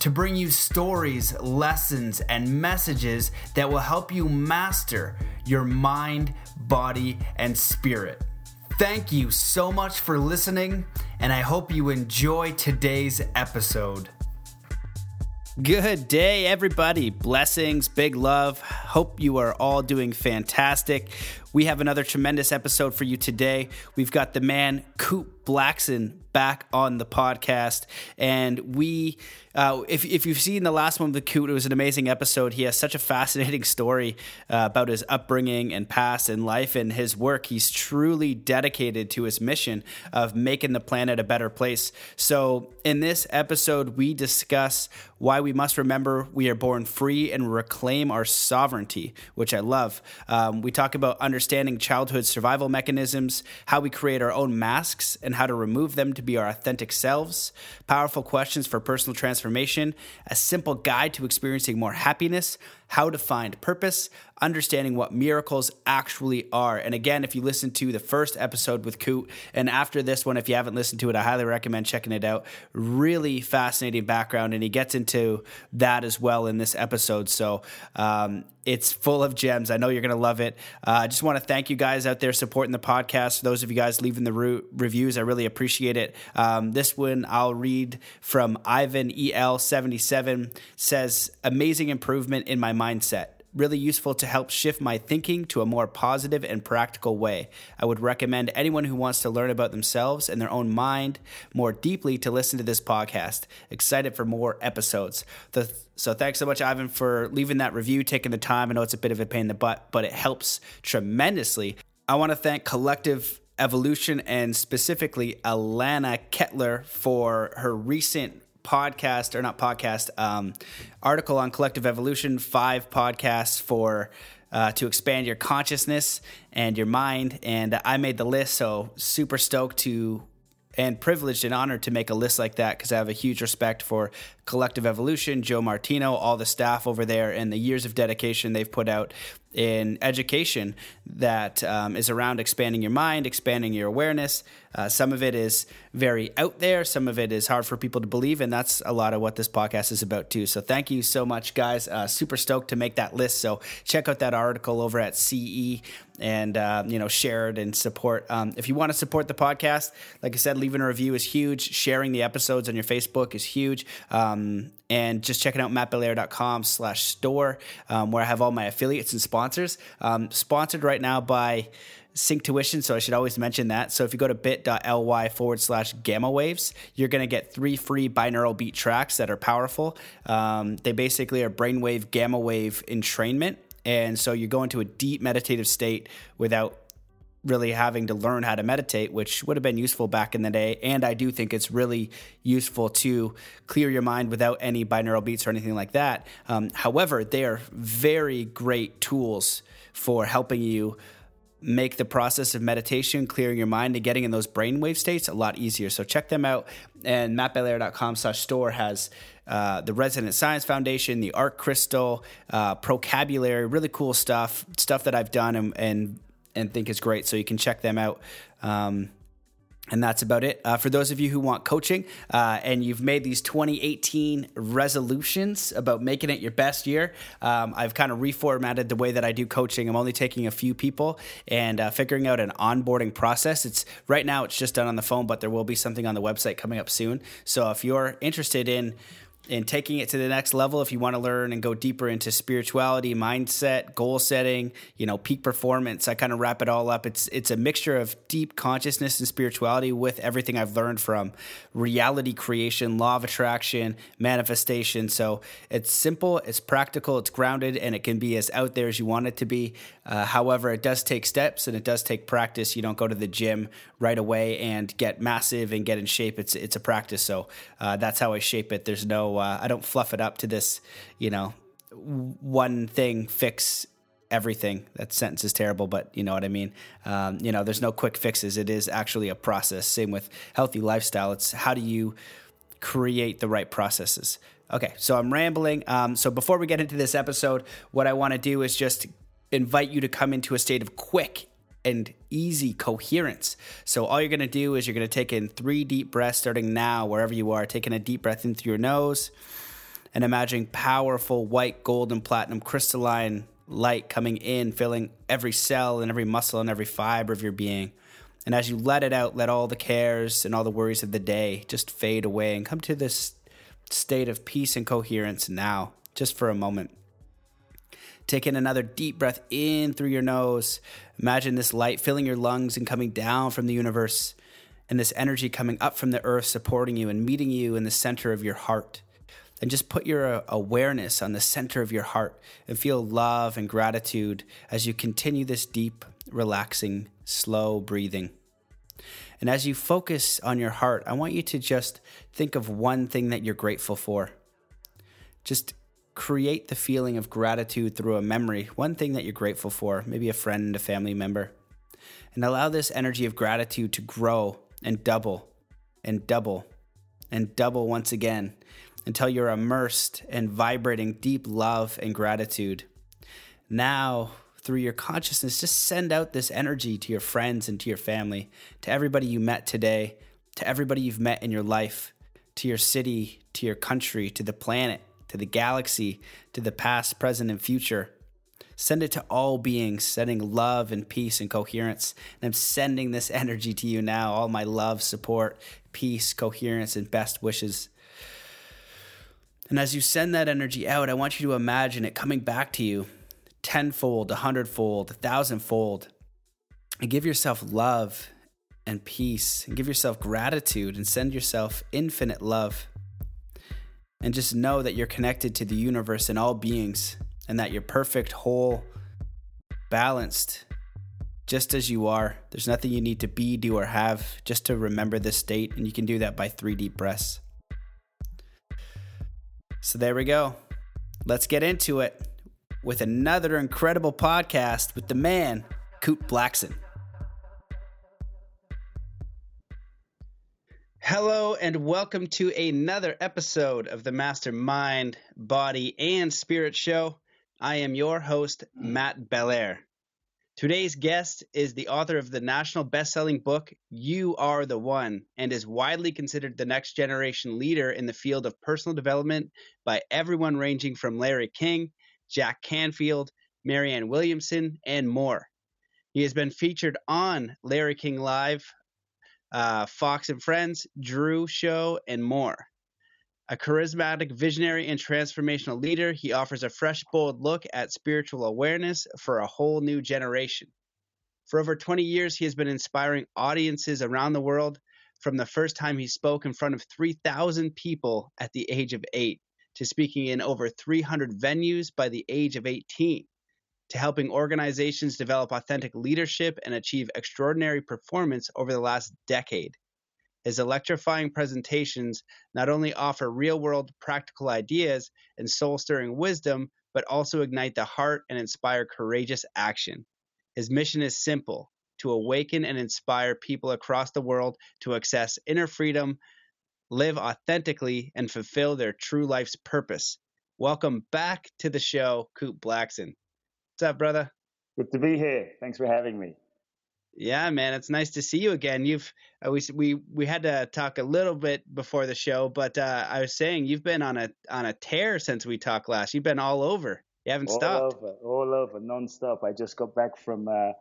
to bring you stories, lessons, and messages that will help you master your mind, body, and spirit. Thank you so much for listening, and I hope you enjoy today's episode. Good day, everybody. Blessings, big love. Hope you are all doing fantastic. We have another tremendous episode for you today. We've got the man, Kute Blackson, back on the podcast. And we, uh, if, if you've seen the last one with Kute, it was an amazing episode. He has such a fascinating story uh, about his upbringing and past and life and his work. He's truly dedicated to his mission of making the planet a better place. So, in this episode, we discuss why we must remember we are born free and reclaim our sovereignty, which I love. Um, we talk about understanding childhood survival mechanisms, how we create our own masks, and how to remove them to be our authentic selves, powerful questions for personal transformation, a simple guide to experiencing more happiness, how to find purpose, understanding what miracles actually are. And again, if you listen to the first episode with Kute, and after this one, if you haven't listened to it, I highly recommend checking it out. Really fascinating background, and he gets into that as well in this episode. So, um, it's full of gems. I know you're going to love it. Uh, I just want to thank you guys out there supporting the podcast. For those of you guys leaving the re- reviews, I really appreciate it. Um, this one I'll read from Ivan EL77 says, Amazing improvement in my mindset really useful to help shift my thinking to a more positive and practical way. I would recommend anyone who wants to learn about themselves and their own mind more deeply to listen to this podcast. Excited for more episodes. The, so thanks so much, Ivan, for leaving that review, taking the time. I know it's a bit of a pain in the butt, but it helps tremendously. I want to thank Collective Evolution and specifically Alana Kettler for her recent podcast or not podcast um, article on collective evolution five podcasts for uh, to expand your consciousness and your mind. And i made the list so super stoked to and privileged and honored to make a list like that because I have a huge respect for Collective Evolution, Joe Martino, all the staff over there, and the years of dedication they've put out in education that um, is around expanding your mind, expanding your awareness. Uh, some of it is very out there, some of it is hard for people to believe, and that's a lot of what this podcast is about too. So thank you so much, guys. Uh, super stoked to make that list. So check out that article over at CE and uh, you know share it and support. Um, if you want to support the podcast, like I said, leaving a review is huge. Sharing the episodes on your Facebook is huge. Um, and just checking out mattbelair.com slash store um, where I have all my affiliates and sponsors. Um, sponsored right now by Synctuition, so I should always mention that. So if you go to bit.ly forward slash gamma waves, you're going to get three free binaural beat tracks that are powerful. Um, they basically are brainwave, gamma wave entrainment. And so you go into a deep meditative state without really having to learn how to meditate, which would have been useful back in the day. And I do think it's really useful to clear your mind without any binaural beats or anything like that. Um, however, they are very great tools for helping you make the process of meditation, clearing your mind, and getting in those brainwave states a lot easier. So check them out. And mattbelair.com slash store has uh, the Resonance Science Foundation, the Art Crystal, uh, Procabulary, really cool stuff, stuff that I've done and, and and think is great. So you can check them out. Um, and that's about it. Uh, for those of you who want coaching uh, and you've made these 2018 resolutions about making it your best year, um, I've kind of reformatted the way that I do coaching. I'm only taking a few people and uh, figuring out an onboarding process. It's right now it's just done on the phone, but there will be something on the website coming up soon. So if you're interested in and taking it to the next level. If you want to learn and go deeper into spirituality mindset goal setting you know peak performance i kind of wrap it all up. It's it's a mixture of deep consciousness and spirituality with everything i've learned from reality creation law of attraction manifestation. So it's simple it's practical it's grounded and it can be as out there as you want it to be. Uh, however it does take steps and it does take practice. You don't go to the gym right away and get massive and get in shape it's it's a practice so uh, that's how i shape it there's no uh, I don't fluff it up to this, you know, one thing fix everything. That sentence is terrible, but you know what I mean. Um, you know, there's no quick fixes. It is actually a process. Same with healthy lifestyle. It's how do you create the right processes. Okay, so I'm rambling. Um, so before we get into this episode, what I want to do is just invite you to come into a state of quick and easy coherence. So all you're going to do is you're going to take in three deep breaths starting now, wherever you are, taking a deep breath in through your nose and imagining powerful white, gold, and platinum crystalline light coming in, filling every cell and every muscle and every fiber of your being. And as you let it out, let all the cares and all the worries of the day just fade away and come to this state of peace and coherence now, just for a moment. Take in another deep breath in through your nose. Imagine this light filling your lungs and coming down from the universe, and this energy coming up from the earth, supporting you and meeting you in the center of your heart. And just put your uh, awareness on the center of your heart and feel love and gratitude as you continue this deep, relaxing, slow breathing. And as you focus on your heart, I want you to just think of one thing that you're grateful for. Just create the feeling of gratitude through a memory, one thing that you're grateful for, maybe a friend, a family member. And allow this energy of gratitude to grow and double and double and double once again until you're immersed and vibrating deep love and gratitude. Now, through your consciousness, just send out this energy to your friends and to your family, to everybody you met today, to everybody you've met in your life, to your city, to your country, to the planet, to the galaxy, to the past, present, and future. Send it to all beings, sending love and peace and coherence. And I'm sending this energy to you now all my love, support, peace, coherence, and best wishes. And as you send that energy out, I want you to imagine it coming back to you tenfold, a hundredfold, a thousandfold. And give yourself love and peace, and give yourself gratitude, and send yourself infinite love and just know that you're connected to the universe and all beings, and that you're perfect, whole, balanced, just as you are. There's nothing you need to be, do, or have just to remember this state, and you can do that by three deep breaths. So there we go. Let's get into it with another incredible podcast with the man, Kute Blackson. Hello, and welcome to another episode of the Mastermind, Body, and Spirit Show. I am your host, Matt Belair. Today's guest is the author of the national best-selling book You Are the One and is widely considered the next generation leader in the field of personal development by everyone ranging from Larry King, Jack Canfield, Marianne Williamson, and more. He has been featured on Larry King Live uh, Fox and Friends, Drew Show, and more. A charismatic, visionary, and transformational leader, he offers a fresh, bold look at spiritual awareness for a whole new generation. For over 20 years, he has been inspiring audiences around the world from the first time he spoke in front of 3,000 people at the age of eight to speaking in over 300 venues by the age of 18 to helping organizations develop authentic leadership and achieve extraordinary performance over the last decade. His electrifying presentations not only offer real world practical ideas and soul stirring wisdom, but also ignite the heart and inspire courageous action. His mission is simple to awaken and inspire people across the world to access inner freedom, live authentically, and fulfill their true life's purpose. Welcome back to the show, Kute Blackson. What's up, brother? Good to be here. Thanks for having me. Yeah, man, it's nice to see you again. You've uh, we we we had to talk a little bit before the show, but uh, I was saying you've been on a on a tear since we talked last. You've been all over. You haven't all stopped. All over, all over, nonstop. I just got back from uh,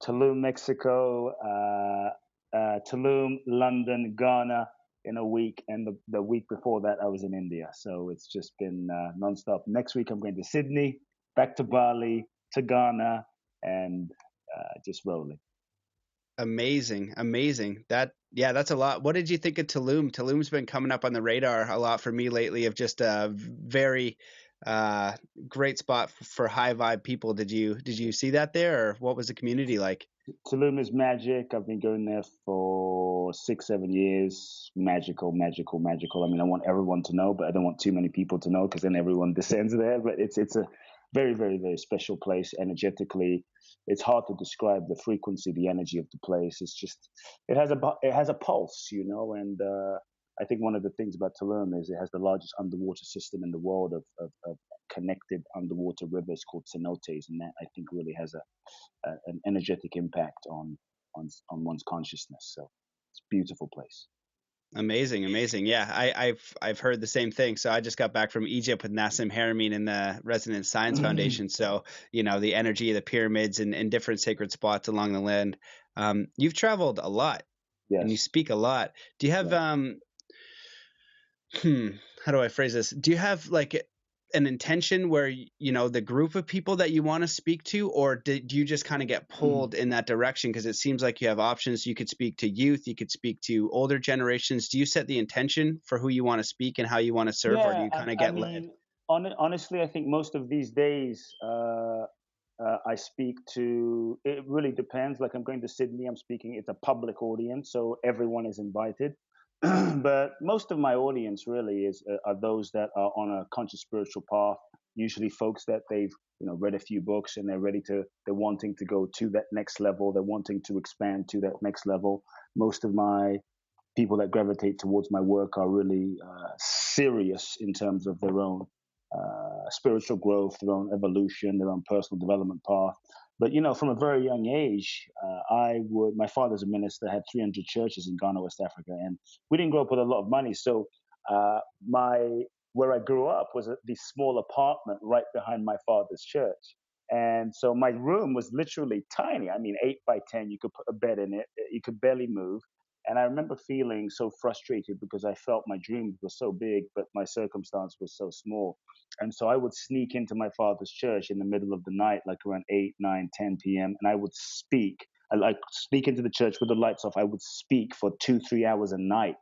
Tulum, Mexico, uh, uh, Tulum, London, Ghana in a week, and the, the week before that I was in India. So it's just been uh, nonstop. Next week I'm going to Sydney, back to Bali, to Ghana and uh, just rolling. Amazing, amazing. That yeah, that's a lot. What did you think of Tulum? Tulum's been coming up on the radar a lot for me lately. Of just a very uh, great spot for high vibe people. Did you did you see that there, or what was the community like? Tulum is magic. I've been going there for six, seven years. Magical, magical, magical. I mean, I want everyone to know, but I don't want too many people to know because then everyone descends there. But it's it's a very, very, very special place energetically. It's hard to describe the frequency, the energy of the place. It's just it has a it has a pulse, you know. And uh, I think one of the things about Tulum is it has the largest underwater system in the world of, of, of connected underwater rivers called cenotes, and that I think really has a, a an energetic impact on on on one's consciousness. So it's a beautiful place. Amazing, amazing. Yeah, I, have I've heard the same thing. So I just got back from Egypt with Nassim Haramein and the Resonance Science mm-hmm. Foundation. So you know the energy of the pyramids and, and different sacred spots along the land. Um, you've traveled a lot, yes. and you speak a lot. Do you have yeah. um, hmm, how do I phrase this? Do you have like an intention where you know the group of people that you want to speak to or did you just kind of get pulled mm. in that direction because it seems like you have options you could speak to youth you could speak to older generations do you set the intention for who you want to speak and how you want to serve yeah, or do you kind of get I mean, led on, honestly i think most of these days uh, uh, I speak to, it really depends. Like I'm going to Sydney, I'm speaking, it's a public audience, so everyone is invited. but most of my audience really is uh, are those that are on a conscious spiritual path. Usually, folks that they've you know read a few books and they're ready to they're wanting to go to that next level. They're wanting to expand to that next level. Most of my people that gravitate towards my work are really uh, serious in terms of their own uh, spiritual growth, their own evolution, their own personal development path. But you know, from a very young age, uh, I would. My father's a minister, had 300 churches in Ghana, West Africa, and we didn't grow up with a lot of money. So uh, my where I grew up was this small apartment right behind my father's church. And so my room was literally tiny. I mean, eight by 10, you could put a bed in it. You could barely move. And I remember feeling so frustrated because I felt my dreams were so big, but my circumstance was so small. And so I would sneak into my father's church in the middle of the night, like around 8, 9, 10 p.m., and I would speak. I like speak into the church with the lights off. I would speak for two, three hours a night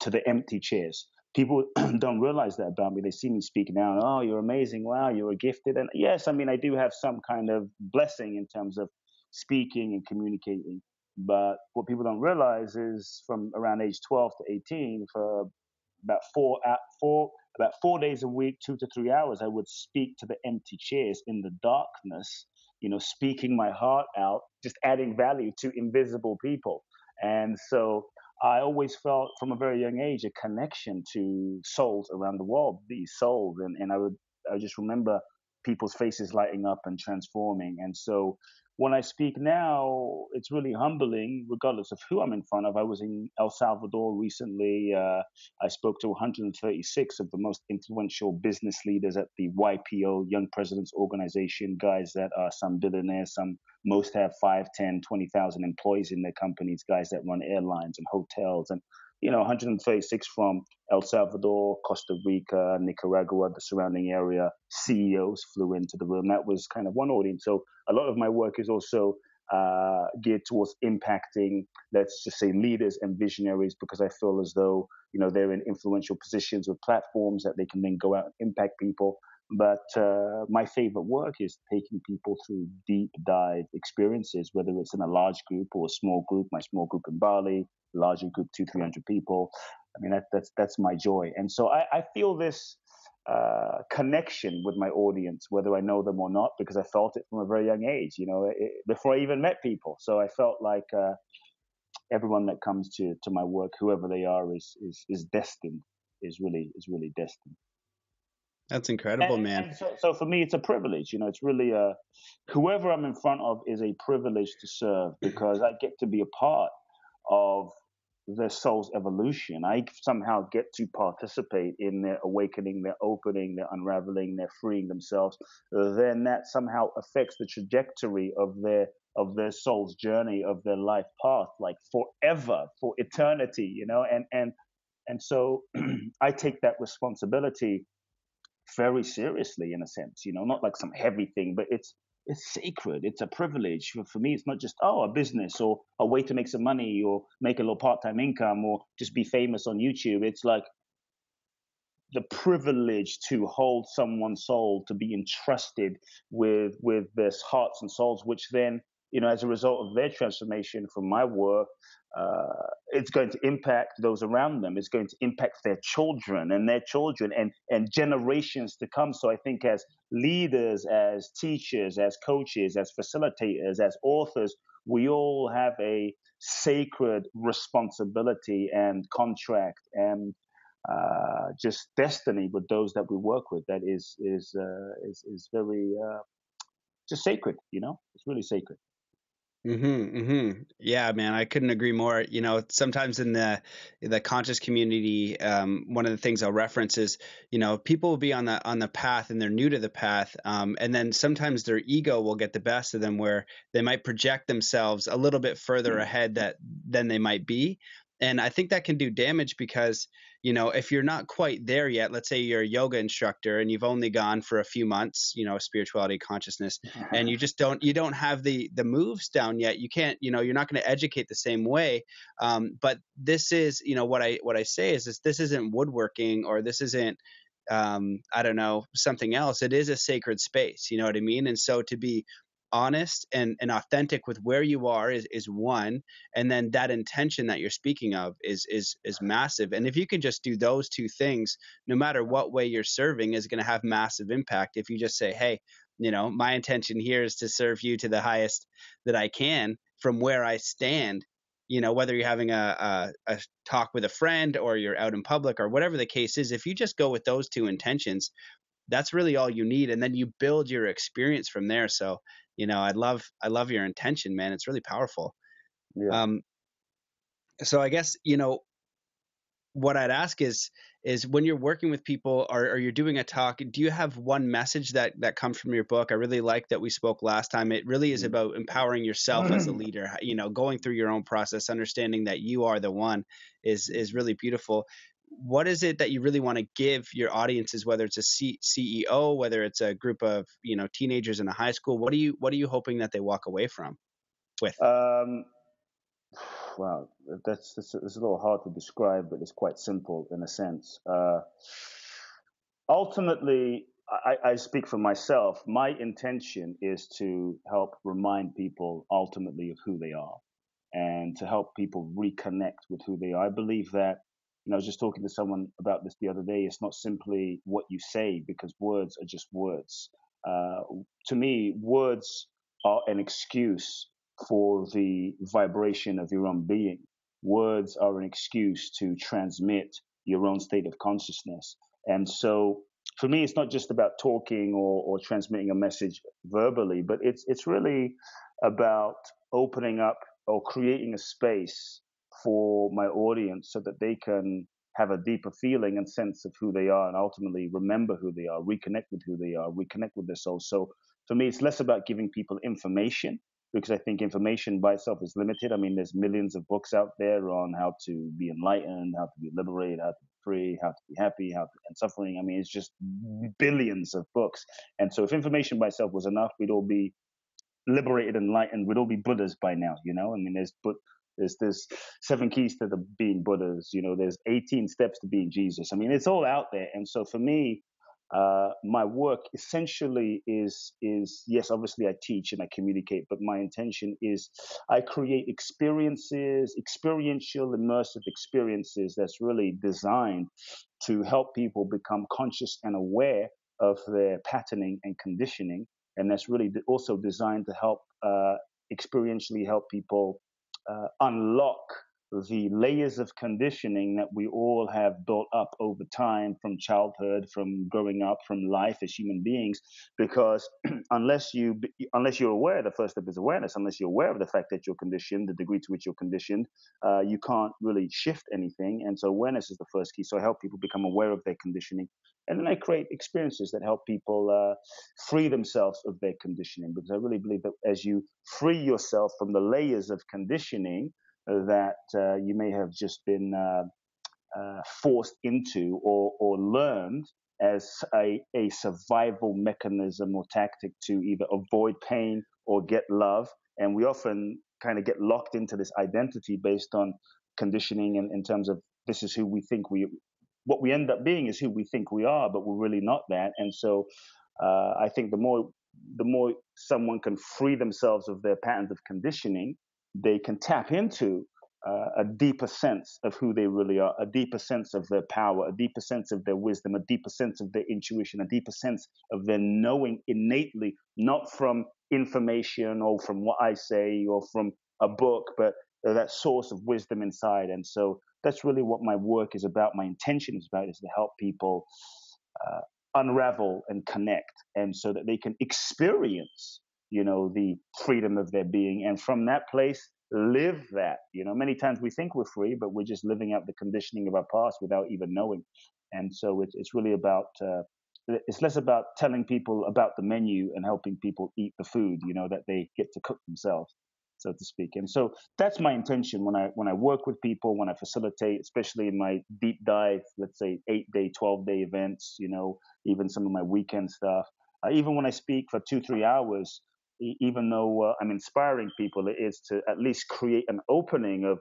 to the empty chairs. People don't realize that about me. They see me speak now. Oh, you're amazing. Wow, you're gifted. And yes, I mean, I do have some kind of blessing in terms of speaking and communicating. But what people don't realize is from around age 12 to 18, for about four, four, about four days a week, two to three hours, I would speak to the empty chairs in the darkness, you know, speaking my heart out, just adding value to invisible people. And so I always felt from a very young age a connection to souls around the world, these souls. And, and I would, I just remember people's faces lighting up and transforming. And so when I speak now, it's really humbling, regardless of who I'm in front of. I was in El Salvador recently. Uh, I spoke to 136 of the most influential business leaders at the YPO, Young Presidents Organization, guys that are some billionaires, some most have 5, 10, 20,000 employees in their companies, guys that run airlines and hotels and you know, 136 from El Salvador, Costa Rica, Nicaragua, the surrounding area. CEOs flew into the room. That was kind of one audience. So a lot of my work is also uh, geared towards impacting, let's just say, leaders and visionaries, because I feel as though you know they're in influential positions with platforms that they can then go out and impact people. But uh, my favorite work is taking people through deep dive experiences, whether it's in a large group or a small group. My small group in Bali, larger group, two, three hundred people. I mean, that, that's that's my joy, and so I, I feel this uh, connection with my audience, whether I know them or not, because I felt it from a very young age. You know, it, before I even met people. So I felt like uh, everyone that comes to to my work, whoever they are, is is is destined. Is really is really destined. That's incredible, and, man. And so, so for me, it's a privilege. You know, it's really a whoever I'm in front of is a privilege to serve because I get to be a part of their soul's evolution. I somehow get to participate in their awakening, their opening, their unraveling, their freeing themselves. Then that somehow affects the trajectory of their of their soul's journey, of their life path, like forever, for eternity, you know. And and and so I take that responsibility very seriously, in a sense, you know, not like some heavy thing, but it's it's sacred. It's a privilege. For, me, it's not just, oh, a business or a way to make some money or make a little part time income or just be famous on YouTube. It's like the privilege to hold someone's soul, to be entrusted with with this hearts and souls, which then you know, as a result of their transformation from my work, uh, it's going to impact those around them. It's going to impact their children and their children and, and generations to come. So I think as leaders, as teachers, as coaches, as facilitators, as authors, we all have a sacred responsibility and contract and uh, just destiny with those that we work with that is is uh, is, is very uh, just sacred. You know, it's really sacred. Mm-hmm, mm-hmm. Yeah, man, I couldn't agree more. You know, sometimes in the the conscious community, um, one of the things I'll reference is, you know, people will be on the on the path and they're new to the path, um, and then sometimes their ego will get the best of them, where they might project themselves a little bit further mm. ahead that than they might be, and I think that can do damage because you know if you're not quite there yet let's say you're a yoga instructor and you've only gone for a few months you know spirituality consciousness and you just don't you don't have the the moves down yet you can't you know you're not going to educate the same way um, but this is you know what i what i say is this this isn't woodworking or this isn't um, I don't know, something else. It is a sacred space, you know what I mean? And so to be honest and, and authentic with where you are is, is one and then that intention that you're speaking of is is is massive and if you can just do those two things no matter what way you're serving is going to have massive impact if you just say hey you know my intention here is to serve you to the highest that i can from where i stand you know whether you're having a, a, a talk with a friend or you're out in public or whatever the case is if you just go with those two intentions that's really all you need and then you build your experience from there so you know i love i love your intention man it's really powerful yeah. um so i guess you know what i'd ask is is when you're working with people or, or you're doing a talk do you have one message that that comes from your book i really like that we spoke last time it really is mm. about empowering yourself as a leader you know going through your own process understanding that you are the one is is really beautiful what is it that you really want to give your audiences whether it's a C- ceo whether it's a group of you know teenagers in a high school what are you what are you hoping that they walk away from with? Um wow that's, that's it's a little hard to describe but it's quite simple in a sense. Uh, ultimately I, I speak for myself. My intention is to help remind people ultimately of who they are and to help people reconnect with who they are. I believe that I was just talking to someone about this the other day. It's not simply what you say because words are just words. Uh, to me, words are an excuse for the vibration of your own being. Words are an excuse to transmit your own state of consciousness. And so for me, it's not just about talking or, or transmitting a message verbally, but it's, it's really about opening up or creating a space for my audience so that they can have a deeper feeling and sense of who they are and ultimately remember who they are, reconnect with who they are, reconnect with their soul. So for me, it's less about giving people information because I think information by itself is limited. I mean, there's millions of books out there on how to be enlightened, how to be liberated, how to be free, how to be happy, how to end suffering. I mean, it's just billions of books. And so if information by itself was enough, we'd all be liberated, enlightened. We'd all be Buddhas by now, you know? I mean, there's, but there's there's seven keys to the being Buddhas. You know, there's 18 steps to being Jesus. I mean, it's all out there. And so for me, uh, my work essentially is is yes, obviously I teach and I communicate, but my intention is I create experiences, experiential, immersive experiences that's really designed to help people become conscious and aware of their patterning and conditioning, and that's really also designed to help uh, experientially help people Uh, unlock the layers of conditioning that we all have built up over time from childhood from growing up from life as human beings because unless you unless you're aware the first step is awareness unless you're aware of the fact that you're conditioned the degree to which you're conditioned uh, you can't really shift anything. And so awareness is the first key. So i help people become aware of their conditioning. And then I create experiences that help people uh, free themselves of their conditioning because I really believe that as you free yourself from the layers of conditioning that uh, you may have just been uh, uh, forced into or, or learned as a, a survival mechanism or tactic to either avoid pain or get love. And we often kind of get locked into this identity based on conditioning in, in terms of this is who we think we what we end up being is who we think we are, but we're really not that. And so uh, I think the more the more someone can free themselves of their patterns of conditioning, they can tap into uh, a deeper sense of who they really are, a deeper sense of their power, a deeper sense of their wisdom, a deeper sense of their intuition, a deeper sense of their knowing innately, not from information or from what I say or from a book, but that source of wisdom inside. And so that's really what my work is about. My intention is about is to help people uh, unravel and connect, and so that they can experience, you know, the freedom of their being, and from that place live that. You know, many times we think we're free, but we're just living out the conditioning of our past without even knowing. And so it's it's really about uh, it's less about telling people about the menu and helping people eat the food, you know, that they get to cook themselves, so to speak. And so that's my intention when I when I work with people, when I facilitate, especially in my deep dive, let's say eight day, twelve day events, you know, even some of my weekend stuff. Uh, even when I speak for two three hours, even though uh, I'm inspiring people, it is to at least create an opening of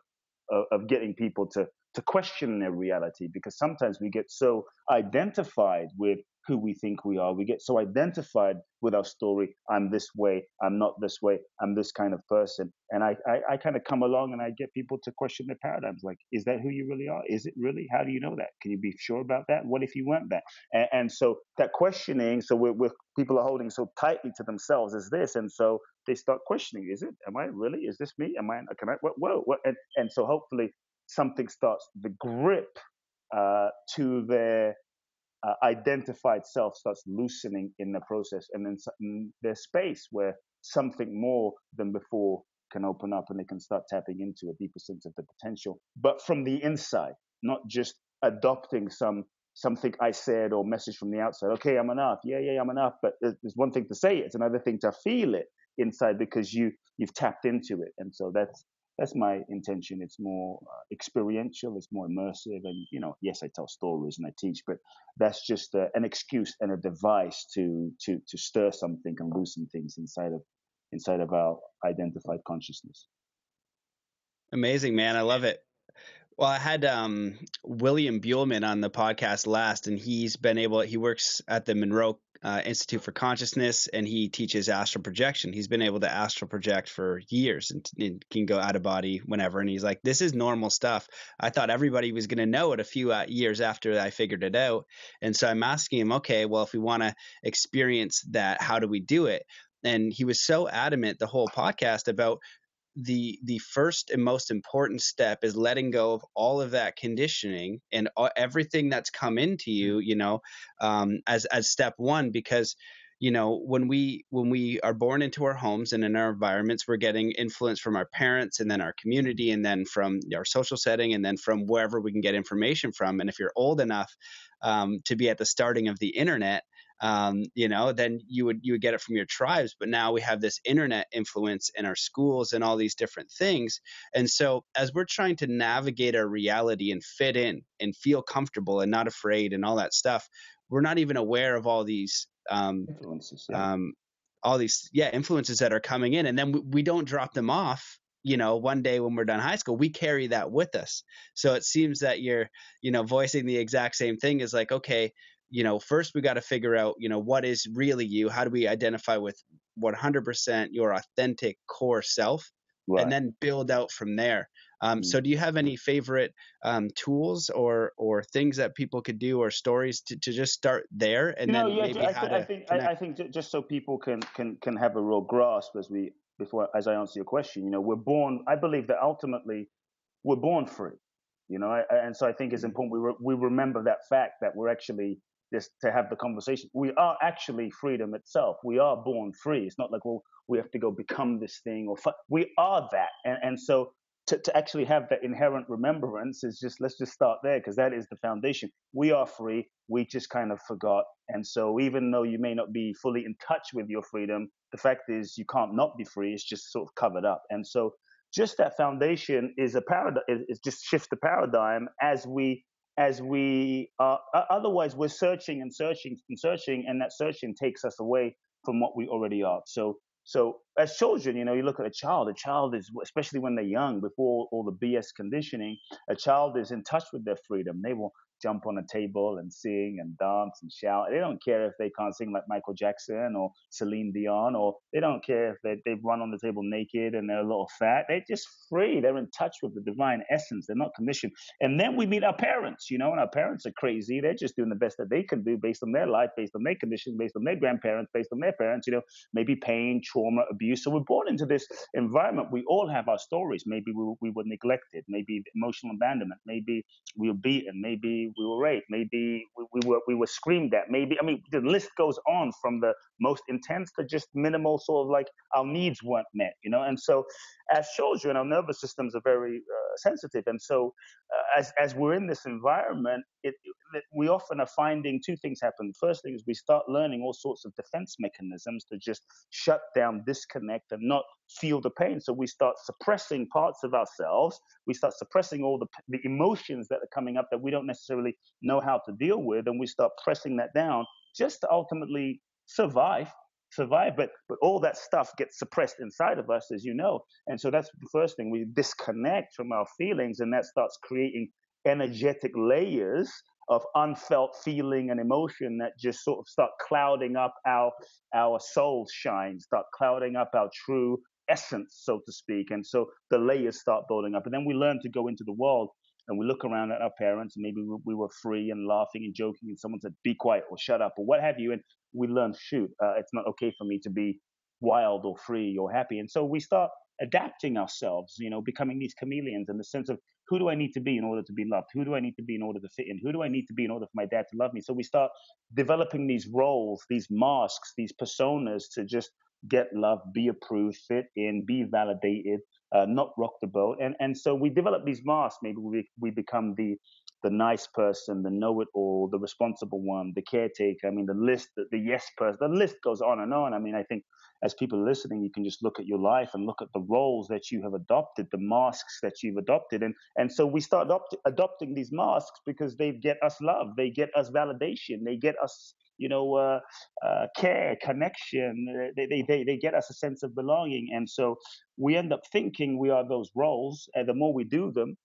of, of getting people to to question their reality because sometimes we get so identified with who we think we are. We get so identified with our story. I'm this way. I'm not this way. I'm this kind of person. And I, I, I kind of come along and I get people to question their paradigms. Like, is that who you really are? Is it really? How do you know that? Can you be sure about that? What if you weren't that? And, and so that questioning, so we're, we're, people are holding so tightly to themselves is this. And so they start questioning, is it? Am I really? Is this me? Am I? Can I? Whoa! What? And, and so hopefully something starts the grip uh, to their uh, identified self starts loosening in the process, and then there's space where something more than before can open up, and they can start tapping into a deeper sense of the potential, but from the inside, not just adopting some something I said or message from the outside. Okay, I'm enough. Yeah, yeah, I'm enough. But there's one thing to say it; it's another thing to feel it inside because you you've tapped into it, and so that's that's my intention. It's more uh, experiential, it's more immersive, and you know, yes, I tell stories and I teach, but that's just uh, an excuse and a device to to to stir something and loosen things inside of inside of our identified consciousness. Amazing, man! I love it. Well, I had um, William Buhlman on the podcast last, and he's been able. He works at the Monroe uh, Institute for Consciousness, and he teaches astral projection. He's been able to astral project for years and, and can go out of body whenever. And he's like, "This is normal stuff." I thought everybody was going to know it a few uh, years after I figured it out. And so I'm asking him, "Okay, well, if we want to experience that, how do we do it?" And he was so adamant the whole podcast about the the first and most important step is letting go of all of that conditioning and everything that's come into you you know um, as as step one because you know when we when we are born into our homes and in our environments we're getting influence from our parents and then our community and then from our social setting and then from wherever we can get information from. And if you're old enough um, to be at the starting of the internet um, you know, then you would you would get it from your tribes. But now we have this internet influence in our schools and all these different things. And so as we're trying to navigate our reality and fit in and feel comfortable and not afraid and all that stuff, we're not even aware of all these um, influences. Yeah. Um, all these yeah influences that are coming in, and then we, we don't drop them off you know one day when we're done high school we carry that with us so it seems that you're you know voicing the exact same thing is like okay you know, first we got to figure out, you know, what is really you? How do we identify with 100% your authentic core self? Right. And then build out from there. Um, mm-hmm. So, do you have any favorite um, tools or or things that people could do or stories to, to just start there and then yeah, maybe I, how th- to I think I, I, think just so people can can can have a real grasp as we before as I answer your question. You know, we're born. I believe that ultimately we're born free. You know, I, and so I think it's mm-hmm. important we re- we remember that fact that we're actually just to have the conversation. We are actually freedom itself. We are born free. It's not like well we have to go become this thing or we are that. And and so to, to actually have that inherent remembrance is just let's just start there because that is the foundation. We are free. We just kind of forgot. And so even though you may not be fully in touch with your freedom, the fact is you can't not be free. It's just sort of covered up. And so just that foundation is a paradigm. It just shifts the paradigm as we as we uh, are otherwise we're searching and searching and searching and that searching takes us away from what we already are so so as children, you know, you look at a child. A child is, especially when they're young, before all the BS conditioning, a child is in touch with their freedom. They will jump on a table and sing and dance and shout. They don't care if they can't sing like Michael Jackson or Celine Dion, or they don't care if they, they run on the table naked and they're a little fat. They're just free. They're in touch with the divine essence. They're not conditioned. And then we meet our parents, you know, and our parents are crazy. They're just doing the best that they can do based on their life, based on their conditions, based on their grandparents, based on their parents, you know, maybe pain, trauma, abuse. So we're born into this environment. We all have our stories. Maybe we, we were neglected, maybe emotional abandonment, maybe we were beaten, maybe we were raped, maybe we, we, were we were screamed at, maybe I mean the list goes on from the most intense to just minimal sort of like our needs weren't met, you know. And so, as children, our nervous systems are very uh, sensitive, and so uh, as as we're in this environment, it, it, we often are finding two things happen. First thing is we start learning all sorts of defense mechanisms to just shut down, disconnect, and not feel the pain. So we start suppressing parts of ourselves. We start suppressing all the the emotions that are coming up that we don't necessarily know how to deal with, and we start pressing that down just to ultimately survive survive but but all that stuff gets suppressed inside of us as you know. And so that's the first thing we disconnect from our feelings and that starts creating energetic layers of unfelt feeling and emotion that just sort of start clouding up our our soul shine start clouding up our true essence so to speak. And so the layers start building up and then we learn to go into the world and we look around at our parents and maybe we, were free and laughing and joking and someone said be quiet or shut up or what have you and we learn shoot uh, it's not okay for me to be wild or free or happy. And so we start adapting ourselves you know becoming these chameleons in the sense of who do i need to be in order to be loved? Who do i need to be in order to fit in? Who do i need to be in order for my dad to love me? So we start developing these roles these masks these personas to just get love be approved fit in be validated uh, not rock the boat. And and so we develop these masks. Maybe we we become the the nice person, the know-it-all, the responsible one, the caretaker. I mean, the list, the, the yes person, the list goes on and on. I mean, I think as people listening, you can just look at your life and look at the roles that you have adopted, the masks that you've adopted, and and so we start adopt, adopting these masks because they get us love, they get us validation, they get us you know, uh, uh, care, connection. They, they, they, they get us a sense of belonging. And so we end up thinking we are those roles. And the more we do them,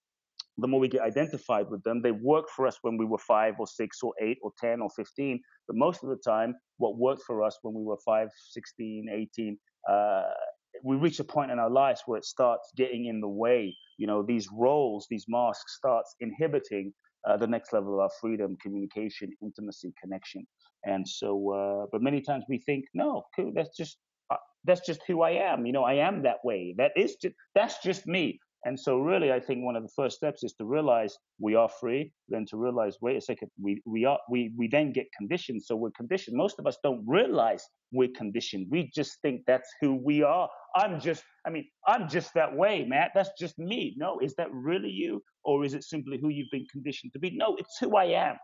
the more we get identified with them. They work for us when we were five or six or eight or 10 or 15. But most of the time, what worked for us when we were five, 16, 18, uh, we reach a point in our lives where it starts getting in the way. You know, these roles, these masks starts inhibiting uh, the next level of our freedom, communication, intimacy, connection. And so, uh, but many times we think, no, cool, that's just uh, that's just who I am. You know, I am that way. That is just that's just me. And so, really, I think one of the first steps is to realize we are free. Then to realize, wait a second, we we are we we then get conditioned. So we're conditioned. Most of us don't realize we're conditioned. We just think that's who we are. I'm just, I mean, I'm just that way, Matt. That's just me. No, is that really you, or is it simply who you've been conditioned to be? No, it's who I am.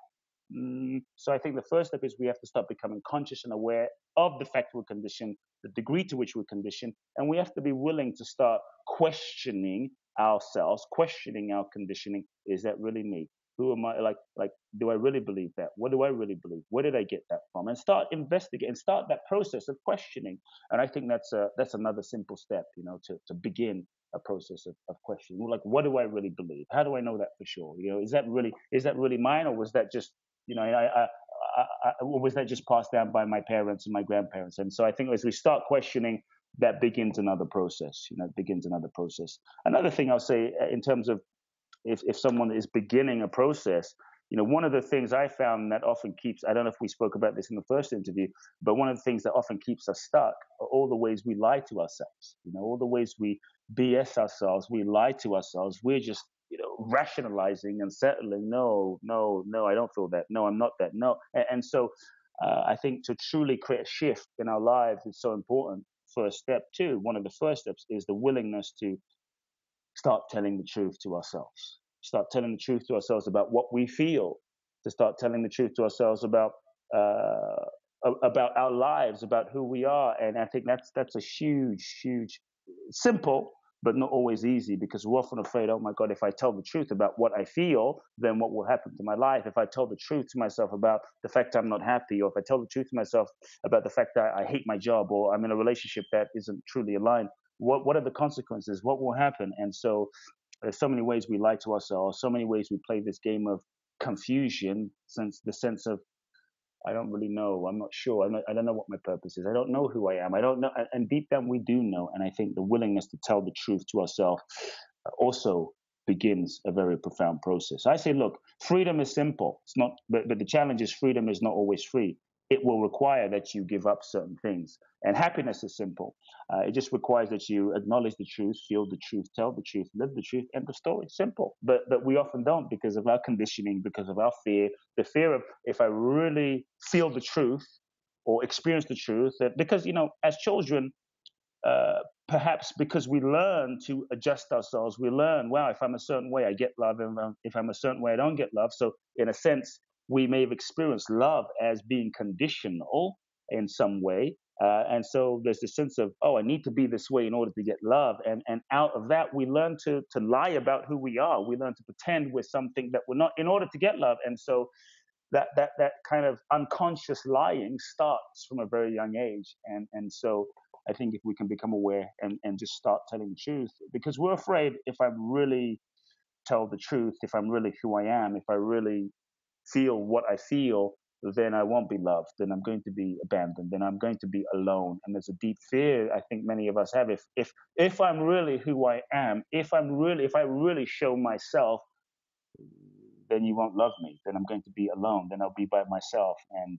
Mm, so I think the first step is we have to start becoming conscious and aware of the fact we're conditioned, the degree to which we're conditioned, and we have to be willing to start questioning ourselves, questioning our conditioning. Is that really me? Who am I? Like, like, do I really believe that? What do I really believe? Where did I get that from? And start investigating, start that process of questioning. And I think that's a that's another simple step, you know, to to begin a process of, of questioning. Like, what do I really believe? How do I know that for sure? You know, is that really is that really mine, or was that just you know, I, I, I, I was that just passed down by my parents and my grandparents? And so I think as we start questioning that begins another process. You know, begins another process. Another thing I'll say uh, in terms of if, if someone is beginning a process, you know, one of the things I found that often keeps, I don't know if we spoke about this in the first interview, but one of the things that often keeps us stuck are all the ways we lie to ourselves, you know, all the ways we BS ourselves, we lie to ourselves. We're just, you know, rationalizing and settling. No, no, no, I don't feel that. No, I'm not that. No. And, and so uh, I think to truly create a shift in our lives is so important first step too. One of the first steps is the willingness to start telling the truth to ourselves. Start telling the truth to ourselves about what we feel. To start telling the truth to ourselves about uh, about our lives, about who we are. And I think that's that's a huge, huge, simple but not always easy because we're often afraid, oh my God, if I tell the truth about what I feel, then what will happen to my life? If I tell the truth to myself about the fact I'm not happy, or if I tell the truth to myself about the fact that I hate my job, or I'm in a relationship that isn't truly aligned, what, what are the consequences? What will happen? And so there's so many ways we lie to ourselves, so many ways we play this game of confusion, since the sense of I don't really know. I'm not sure. I'm not, I don't know what my purpose is. I don't know who I am. I don't know. And deep down, we do know. And I think the willingness to tell the truth to ourselves uh, also begins a very profound process. I say, look, freedom is simple. It's not, but, but the challenge is freedom is not always free it will require that you give up certain things. And happiness is simple. Uh, it just requires that you acknowledge the truth, feel the truth, tell the truth, live the truth, and the story. Is simple. But but we often don't because of our conditioning, because of our fear. The fear of if I really feel the truth or experience the truth, that because you know, as children, uh, perhaps because we learn to adjust ourselves, we learn, wow, if I'm a certain way, I get love, and if I'm a certain way, I don't get love. So in a sense, we may have experienced love as being conditional in some way. Uh, and so there's this sense of, oh, I need to be this way in order to get love. And, and out of that, we learn to, to lie about who we are. We learn to pretend we're something that we're not in order to get love. And so that, that, that kind of unconscious lying starts from a very young age. And, and so I think if we can become aware and, and just start telling the truth, because we're afraid if I really tell the truth, if I'm really who I am, if I really feel what I feel, then I won't be loved. Then I'm going to be abandoned. Then I'm going to be alone. And there's a deep fear I think many of us have. If if if I'm really who I am, if I'm really if I really show myself, then you won't love me. Then I'm going to be alone. Then I'll be by myself. And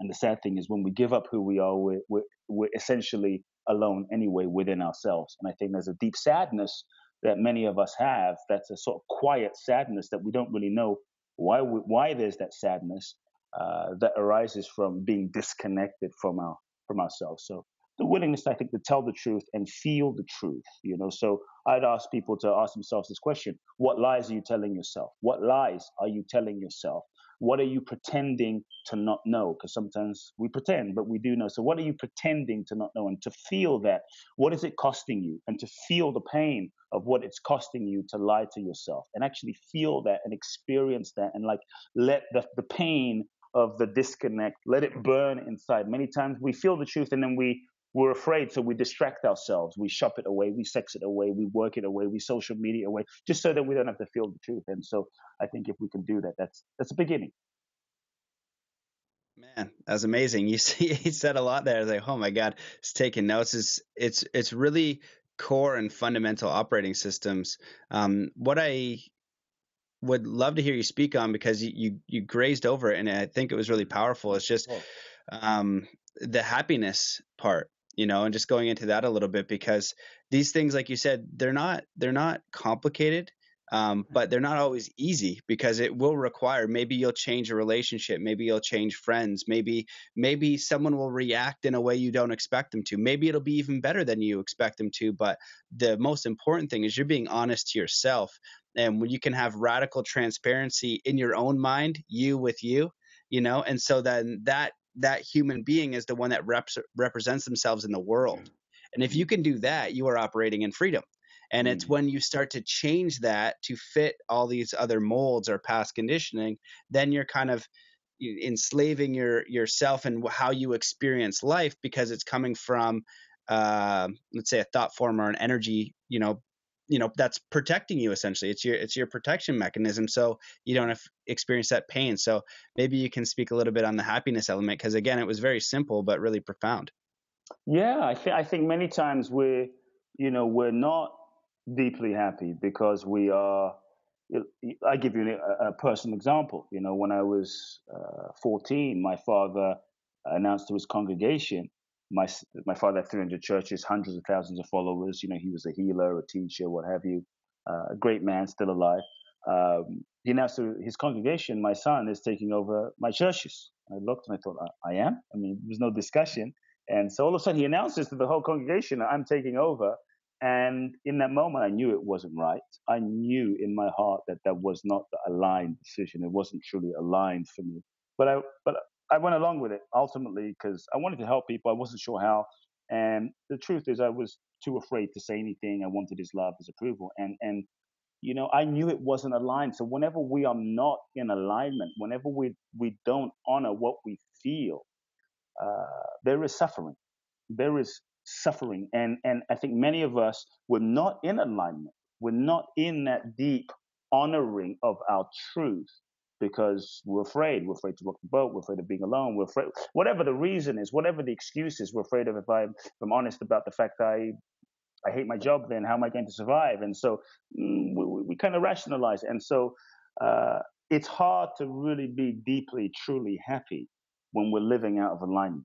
and the sad thing is when we give up who we are, we're, we're, we're essentially alone anyway within ourselves. And I think there's a deep sadness that many of us have. That's a sort of quiet sadness that we don't really know why we, why there's that sadness uh, that arises from being disconnected from our from ourselves. So the willingness, I think, to tell the truth and feel the truth. You know, so I'd ask people to ask themselves this question: What lies are you telling yourself? What lies are you telling yourself? What are you pretending to not know? Because sometimes we pretend, but we do know. So, what are you pretending to not know? And to feel that, what is it costing you? And to feel the pain of what it's costing you to lie to yourself and actually feel that and experience that and like let the, the pain of the disconnect, let it burn inside. Many times we feel the truth and then we we're afraid, so we distract ourselves. We shop it away, we sex it away, we work it away, we social media away, just so that we don't have to feel the truth. And so I think if we can do that, that's that's a beginning. Man, that was amazing. You see, he said a lot there. I was like, oh my god, it's taking notes. It's it's it's really core and fundamental operating systems. Um, what I would love to hear you speak on because you, you, you grazed over it, and I think it was really powerful. It's just um, the happiness part you know, and just going into that a little bit because these things, like you said, they're not they're not complicated, um, mm-hmm. but they're not always easy because it will require maybe you'll change a relationship, maybe you'll change friends, maybe maybe someone will react in a way you don't expect them to. Maybe it'll be even better than you expect them to. But the most important thing is you're being honest to yourself, and when you can have radical transparency in your own mind, you with you, you know, and so then that that human being is the one that reps, represents themselves in the world. And if you can do that, you are operating in freedom. And it's mm. when you start to change that to fit all these other molds or past conditioning, then you're kind of enslaving your yourself and how you experience life because it's coming from uh, let's say a thought form or an energy you know you know that's protecting you essentially. It's your it's your protection mechanism so you don't have experience that pain. So maybe you can speak a little bit on the happiness element because again it was very simple but really profound. Yeah i think i think many times we're you know we're not deeply happy because we are i give you a, a personal example you know when i was uh, 14 my father announced to his congregation my my father had 300 churches, hundreds of thousands of followers. You know, he was a healer, a teacher, what have you. Uh, a great man, still alive. Um, he announced to his congregation, "My son is taking over my churches." I looked and I thought, "I, I am." I mean, there was no discussion. And so all of a sudden, he announces to the whole congregation, "I'm taking over." And in that moment, I knew it wasn't right. I knew in my heart that that was not the aligned decision. It wasn't truly aligned for me. But I, but I went along with it ultimately because I wanted to help people. I wasn't sure how. And the truth is, I was too afraid to say anything. I wanted his love, his approval, and and you know, I knew it wasn't aligned. So whenever we are not in alignment, whenever we we don't honor what we feel, uh, there is suffering. There is suffering, and and I think many of us were not in alignment. We're not in that deep honoring of our truth because we're afraid. We're afraid to rock the boat. We're afraid of being alone. We're afraid, whatever the reason is, whatever the excuse is, we're afraid of if, I, if I'm honest about the fact I I hate my job, then how am I going to survive? And so mm, we, we kind of rationalize. And so uh, it's hard to really be deeply, truly happy when we're living out of alignment.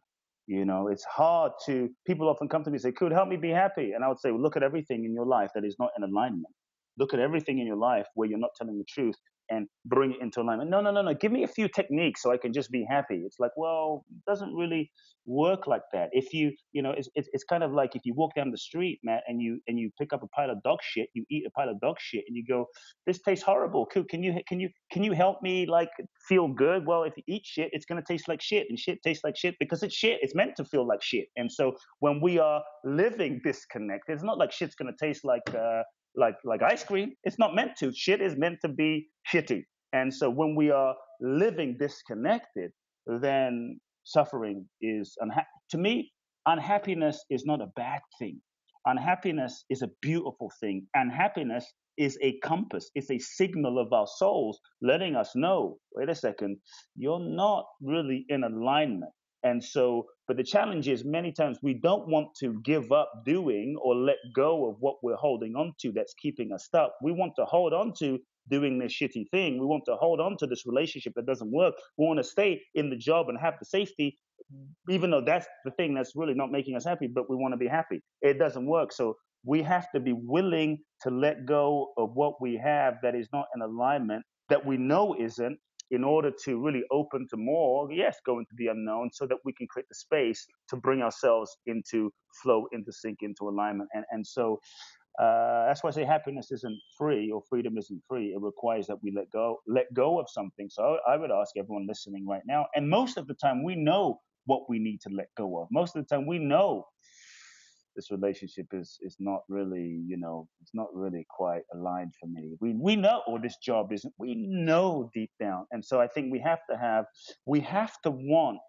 You know, it's hard to, people often come to me and say, Could help me be happy? And I would say, well, look at everything in your life that is not in alignment. Look at everything in your life where you're not telling the truth and bring it into alignment. No, no, no, no. Give me a few techniques so I can just be happy. It's like, well, it doesn't really work like that. If you, you know, it's, it's, it's kind of like if you walk down the street, Matt, and you and you pick up a pile of dog shit, you eat a pile of dog shit, and you go, this tastes horrible. Can you can you can you help me like feel good? Well, if you eat shit, it's gonna taste like shit, and shit tastes like shit because it's shit. It's meant to feel like shit. And so when we are living disconnected, it's not like shit's gonna taste like uh, like like ice cream. It's not meant to. Shit is meant to be shitty. And so when we are living disconnected, then suffering is unha- to me unhappiness is not a bad thing. Unhappiness is a beautiful thing. Unhappiness is a compass. It's a signal of our souls letting us know, wait a second, you're not really in alignment. And so, but the challenge is many times we don't want to give up doing or let go of what we're holding on to that's keeping us stuck. We want to hold on to doing this shitty thing. We want to hold on to this relationship that doesn't work. We want to stay in the job and have the safety, even though that's the thing that's really not making us happy, but we want to be happy. It doesn't work. So we have to be willing to let go of what we have that is not in alignment, that we know isn't, in order to really open to more, yes, go into the unknown so that we can create the space to bring ourselves into flow, into sync, into alignment. And, and so uh, that's why I say happiness isn't free or freedom isn't free. It requires that we let go, let go of something. So I would ask everyone listening right now, and most of the time we know what we need to let go of. Most of the time we know this relationship is is not really you know it's not really quite aligned for me. We we know or this job isn't we know deep down. And so i think we have to have we have to want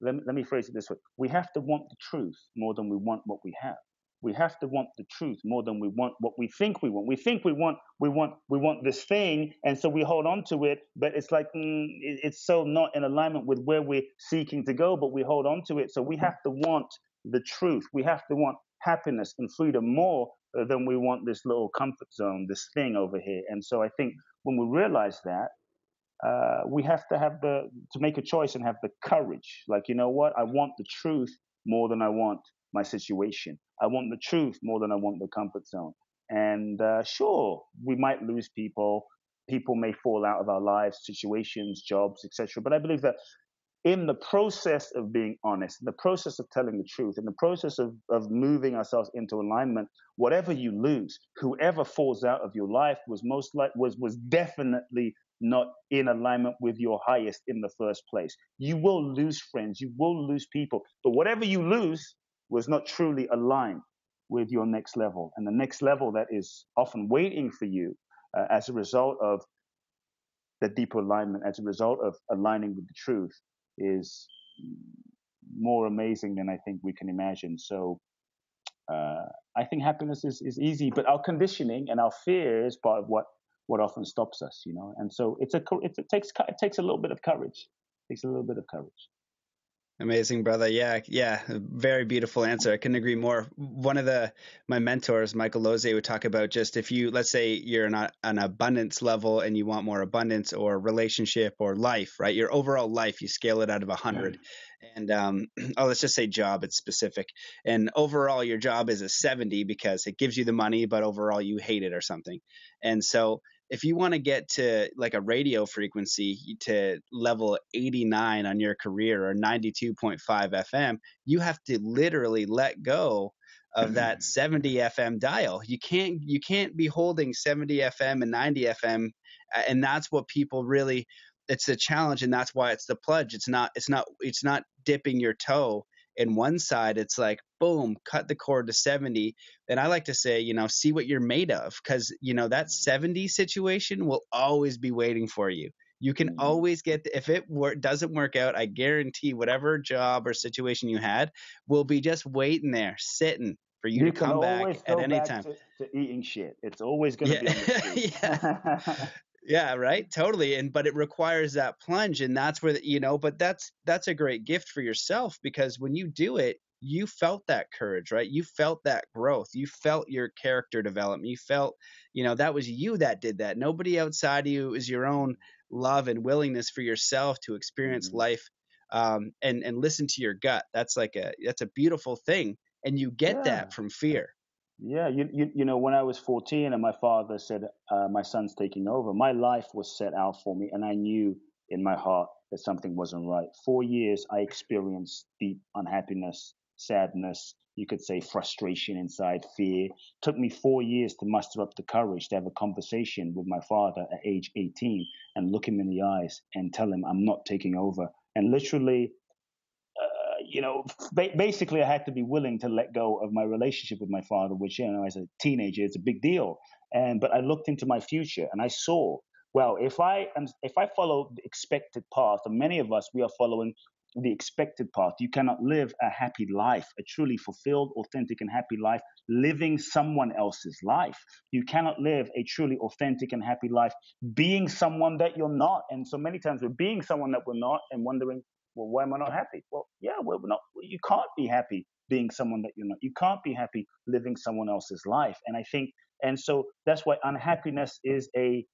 let me, let me phrase it this way. We have to want the truth more than we want what we have. We have to want the truth more than we want what we think we want. We think we want we want we want this thing and so we hold on to it but it's like mm, it's so not in alignment with where we're seeking to go but we hold on to it. So we have to want the truth. We have to want happiness and freedom more than we want this little comfort zone, this thing over here. And so I think when we realize that, uh, we have to have the to make a choice and have the courage. Like you know what, I want the truth more than I want my situation. I want the truth more than I want the comfort zone. And uh, sure, we might lose people. People may fall out of our lives, situations, jobs, etc. But I believe that in the process of being honest, the process of telling the truth, in the process of, of moving ourselves into alignment, whatever you lose, whoever falls out of your life was most like was was definitely not in alignment with your highest in the first place. You will lose friends, you will lose people, but whatever you lose was not truly aligned with your next level. And the next level that is often waiting for you uh, as a result of the deeper alignment, as a result of aligning with the truth, is more amazing than I think we can imagine. So uh, I think happiness is, is easy, but our conditioning and our fear is part of what, what often stops us, you know. And so it's a it takes it takes a little bit of courage. It takes a little bit of courage. Amazing, brother. Yeah, yeah. Very beautiful answer. I couldn't agree more. One of the my mentors, Michael Loze, would talk about just if you let's say you're on an abundance level and you want more abundance or relationship or life, right? Your overall life, you scale it out of a hundred. And um, oh, let's just say job, it's specific. And overall, your job is a 70 because it gives you the money, but overall you hate it or something. And so if you want to get to like a radio frequency to level 89 on your career or 92.5 FM, you have to literally let go of that 70 FM dial. You can't you can't be holding 70 FM and 90 FM and that's what people really it's a challenge and that's why it's the pledge. It's not it's not it's not dipping your toe in one side it's like boom cut the cord to 70 and i like to say you know see what you're made of because you know that 70 situation will always be waiting for you you can Mm-hmm. always get if it wor- doesn't work out i guarantee whatever job or situation you had will be just waiting there sitting for you, to come back at any time To, to eating shit. It's always going to Yeah. be on the street. Yeah. Yeah, right. Totally. And but it requires that plunge and that's where the, you know, but that's that's a great gift for yourself because when you do it, you felt that courage, right? You felt that growth. You felt your character development. You felt, you know, that was you that did that. Nobody outside of you is your own love and willingness for yourself to experience Mhm. life um and and listen to your gut. That's like a that's a beautiful thing and you get Yeah. that from fear. Yeah, you, you you know when I was 14 and my father said uh, my son's taking over, my life was set out for me, and I knew in my heart that something wasn't right. Four years I experienced deep unhappiness, sadness, you could say frustration inside, fear. Took me four years to muster up the courage to have a conversation with my father at age 18 and look him in the eyes and tell him I'm not taking over. And literally you know, ba- basically, I had to be willing to let go of my relationship with my father, which, you know, as a teenager, it's a big deal. And but I looked into my future and I saw, well, if I am, if I follow the expected path, and many of us we are following the expected path, you cannot live a happy life, a truly fulfilled, authentic, and happy life, living someone else's life. You cannot live a truly authentic and happy life being someone that you're not. And so many times we're being someone that we're not and wondering, well, why am I not happy? Well, yeah, well, we're not. You can't be happy being someone that you're not. You can't be happy living someone else's life. And I think, and so that's why unhappiness is a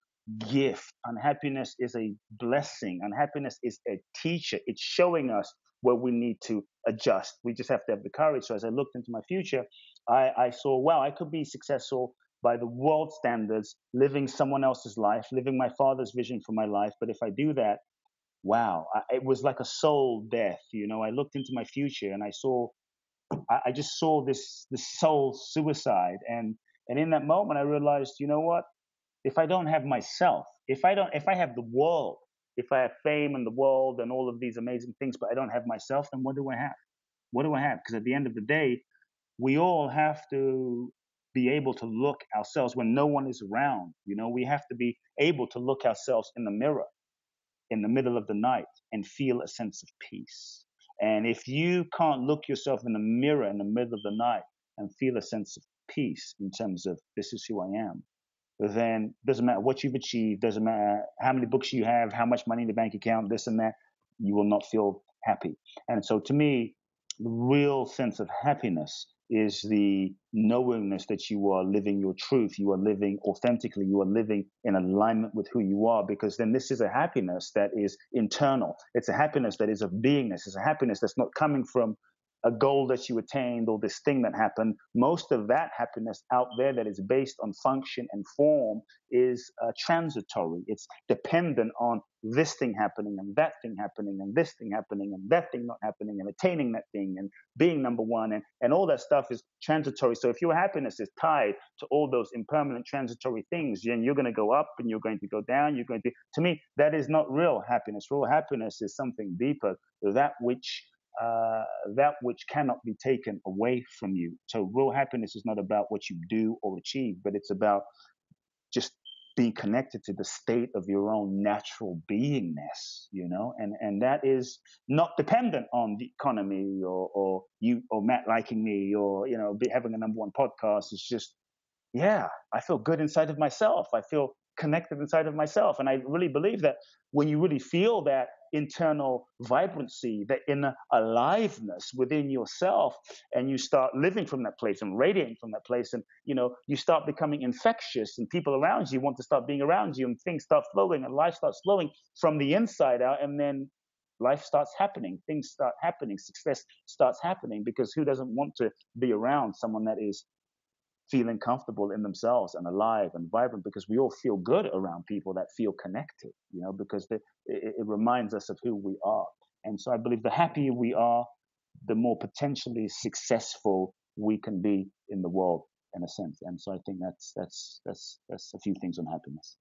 gift. Unhappiness is a blessing. Unhappiness is a teacher. It's showing us where we need to adjust. We just have to have the courage. So as I looked into my future, I, I saw, wow, I could be successful by the world standards, living someone else's life, living my father's vision for my life. But if I do that, wow, I, it was like a soul death. You know, I looked into my future and I saw, I, I just saw this this soul suicide, and and in that moment I realized, you know what? If I don't have myself, if I don't, if I have the world, if I have fame and the world and all of these amazing things, but I don't have myself, then what do I have? What do I have? Because at the end of the day, we all have to be able to look ourselves when no one is around. You know, we have to be able to look ourselves in the mirror in the middle of the night and feel a sense of peace. And if you can't look yourself in the mirror in the middle of the night and feel a sense of peace in terms of this is who I am, then doesn't matter what you've achieved, doesn't matter how many books you have, how much money in the bank account, this and that, you will not feel happy. And so to me, real sense of happiness is the knowingness that you are living your truth, you are living authentically, you are living in alignment with who you are, because then this is a happiness that is internal. It's a happiness that is of beingness. It's a happiness that's not coming from a goal that you attained or this thing that happened. Most of that happiness out there that is based on function and form is uh, transitory. It's dependent on this thing happening and that thing happening and this thing happening and that thing not happening and attaining that thing and being number one and, and all that stuff is transitory. So if your happiness is tied to all those impermanent transitory things, then you're going to go up and you're going to go down. You're going to, to me, that is not real happiness. Real happiness is something deeper, that which uh, that which cannot be taken away from you. So real happiness is not about what you do or achieve, but it's about just being connected to the state of your own natural beingness, you know, and and that is not dependent on the economy or or you or Matt liking me or you know be, having a number one podcast. It's just yeah, I feel good inside of myself. I feel connected inside of myself, and I really believe that when you really feel that internal vibrancy, that inner aliveness within yourself, and you start living from that place and radiating from that place, and you know you start becoming infectious, and people around you want to start being around you, and things start flowing, and life starts flowing from the inside out, and then life starts happening, things start happening, success starts happening, because who doesn't want to be around someone that is feeling comfortable in themselves and alive and vibrant because we all feel good around people that feel connected, you know, because the, it, it reminds us of who we are. And so I believe the happier we are, the more potentially successful we can be in the world in a sense. And so I think that's that's that's that's a few things on happiness.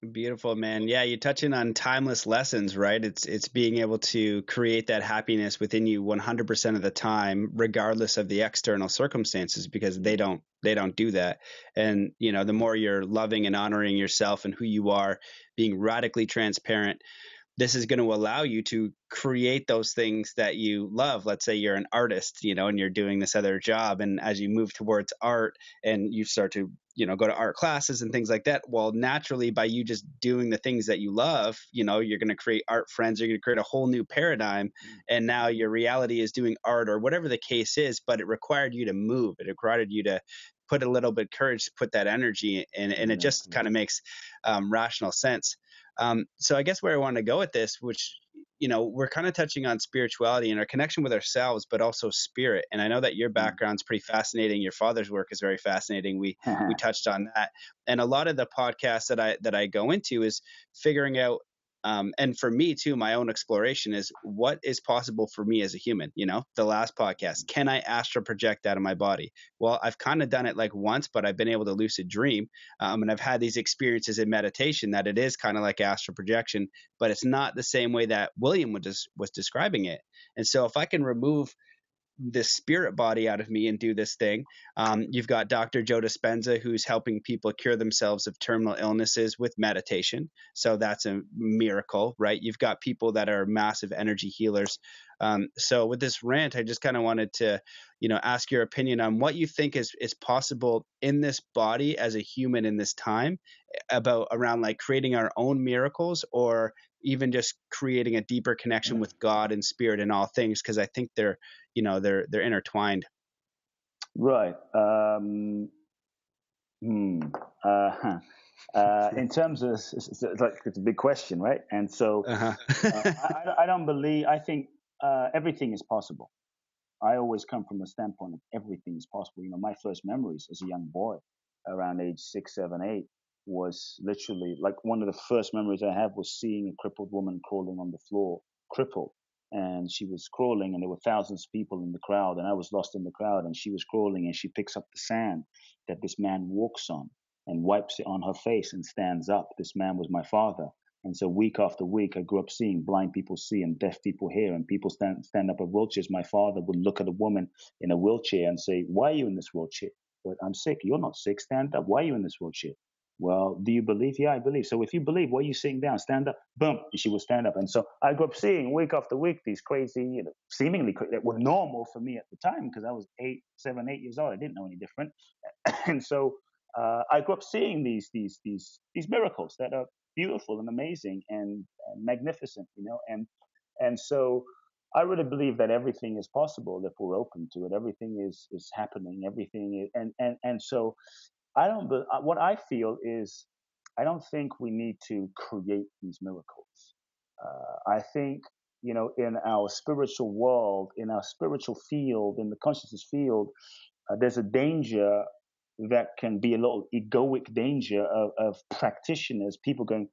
Beautiful, man. Yeah, you're touching on timeless lessons, right? It's it's being able to create that happiness within you 100% of the time, regardless of the external circumstances, because they don't they don't do that. And you know, the more you're loving and honoring yourself and who you are, being radically transparent, this is going to allow you to create those things that you love. Let's say you're an artist, you know, and you're doing this other job. And as you move towards art and you start to, you know, go to art classes and things like that, well, naturally, by you just doing the things that you love, you know, you're going to create art friends, you're going to create a whole new paradigm. Mm. And now your reality is doing art or whatever the case is, but it required you to move, it required you to put a little bit of courage to put that energy in, and it just kind of makes um, rational sense. Um, so I guess where I want to go with this, which you know, we're kind of touching on spirituality and our connection with ourselves, but also spirit. And I know that your mm. background's pretty fascinating. Your father's work is very fascinating. We we touched on that, and a lot of the podcasts that I that I go into is figuring out um, and for me too, my own exploration is what is possible for me as a human. You know, the last podcast, can I astral project out of my body? Well, I've kind of done it like once, but I've been able to lucid dream, um, and I've had these experiences in meditation that it is kind of like astral projection, but it's not the same way that William was was describing it. And so, if I can remove this spirit body out of me and do this thing. Um, you've got Dr. Joe Dispenza, who's helping people cure themselves of terminal illnesses with meditation. So that's a miracle, right? You've got people that are massive energy healers. Um, so with this rant, I just kind of wanted to, you know, ask your opinion on what you think is is possible in this body as a human in this time about around like creating our own miracles or even just creating a deeper connection with God and spirit and all things because I think they're you know they're they're intertwined. Right. Um, hmm. Uh, uh, in terms of it's, it's, like it's a big question, right? And so uh-huh. uh, I, I, don't believe. I think uh, everything is possible. I always come from a standpoint of everything is possible. You know, my first memories as a young boy, around age six, seven, eight, was literally like one of the first memories I have was seeing a crippled woman crawling on the floor, crippled. And she was crawling, and there were thousands of people in the crowd, and I was lost in the crowd. And she was crawling, and she picks up the sand that this man walks on and wipes it on her face and stands up. This man was my father. And so week after week, I grew up seeing blind people see and deaf people hear, and people stand stand up in wheelchairs. My father would look at a woman in a wheelchair and say, "Why are you in this wheelchair?" But I'm sick. You're not sick. Stand up. Why are you in this wheelchair? Well, do you believe? Yeah, I believe. So if you believe, why are you sitting down? Stand up. Boom. She will stand up. And so I grew up seeing week after week these crazy, you know, seemingly that were normal for me at the time because I was eight, seven, eight years old. I didn't know any different. and so uh, I grew up seeing these these these these miracles that are beautiful and amazing and, and magnificent, you know. And and so I really believe that everything is possible if we're open to it. Everything is is happening. Everything is, and and and so I don't. Uh, what I feel is, I don't think we need to create these miracles. Uh, I think you know, in our spiritual world, in our spiritual field, in the consciousness field, uh, there's a danger that can be a little egoic danger of, of practitioners, people going,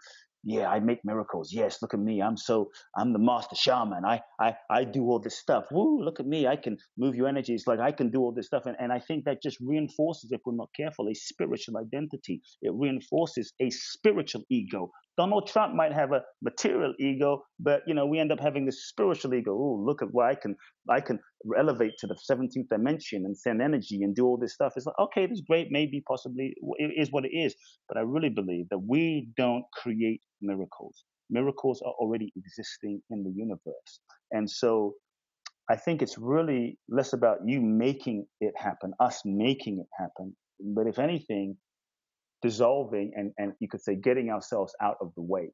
yeah, I make miracles. Yes, look at me. I'm so I'm the master shaman. I I I do all this stuff. Woo, look at me. I can move your energies. Like I can do all this stuff. And, and I think that just reinforces, if we're not careful, a spiritual identity. It reinforces a spiritual ego Donald Trump might have a material ego, but you know we end up having this spiritual ego. Oh, look at what I can I can elevate to the 17th dimension and send energy and do all this stuff. It's like okay, this is great, maybe possibly it is what it is, but I really believe that we don't create miracles. Miracles are already existing in the universe, and so I think it's really less about you making it happen, us making it happen, but if anything, dissolving and, and you could say getting ourselves out of the way,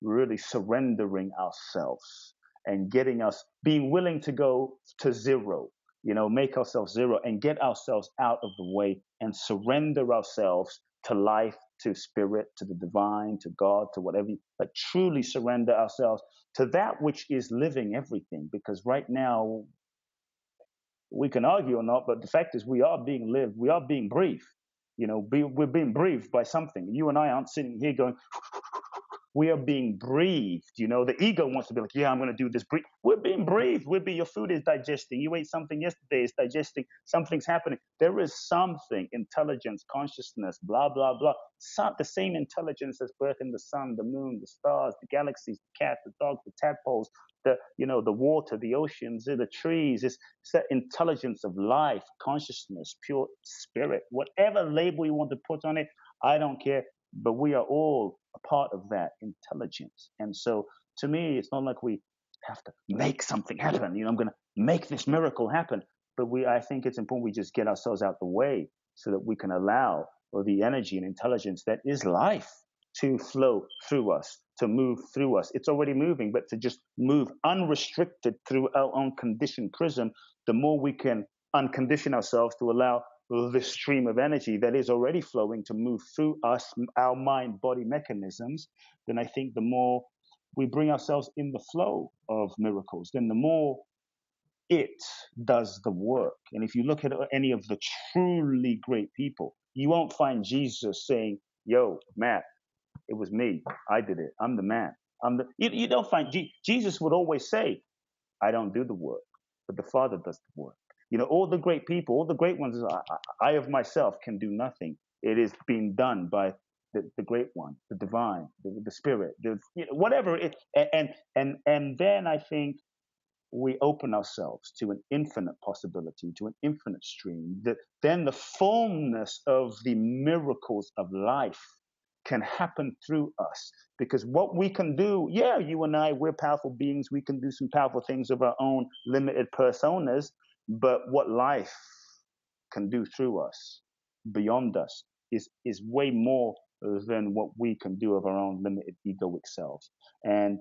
really surrendering ourselves and getting us being willing to go to zero, you know, make ourselves zero and get ourselves out of the way and surrender ourselves to life, to spirit, to the divine, to God, to whatever, but truly surrender ourselves to that which is living everything. Because right now, we can argue or not, but the fact is we are being lived, we are being breathed. You know, be, we're being breathed by something. You and I aren't sitting here going, we are being breathed. You know, the ego wants to be like, yeah, I'm going to do this. We're being breathed. We're being, your food is digesting. You ate something yesterday, it's digesting. Something's happening. There is something, intelligence, consciousness, blah, blah, blah. The same intelligence that's birthing the sun, the moon, the stars, the galaxies, the cat, the dog, the tadpoles, the, you know, the water, the oceans, the trees. It's, it's that intelligence of life, consciousness, pure spirit, whatever label you want to put on it. I don't care but we are all a part of that intelligence. And so to me, it's not like we have to make something happen. You know, I'm going to make this miracle happen. But we, I think it's important we just get ourselves out the way so that we can allow or the energy and intelligence that is life to flow through us, to move through us. It's already moving, but to just move unrestricted through our own conditioned prism, the more we can uncondition ourselves to allow this stream of energy that is already flowing to move through us, our mind body mechanisms, then I think the more we bring ourselves in the flow of miracles, then the more it does the work. And if you look at any of the truly great people, you won't find Jesus saying, Yo, Matt, it was me. I did it. I'm the man. I'm the. You, you don't find Jesus would always say, I don't do the work, but the Father does the work. You know, all the great people, all the great ones, I, I of myself can do nothing. It is being done by the, the great one, the divine, the, the spirit, the, you know, whatever it, and, and, and then I think we open ourselves to an infinite possibility, to an infinite stream, that then the fullness of the miracles of life can happen through us. Because what we can do, yeah, you and I, we're powerful beings. We can do some powerful things of our own limited personas. But what life can do through us, beyond us, is, is way more than what we can do of our own limited egoic selves. And,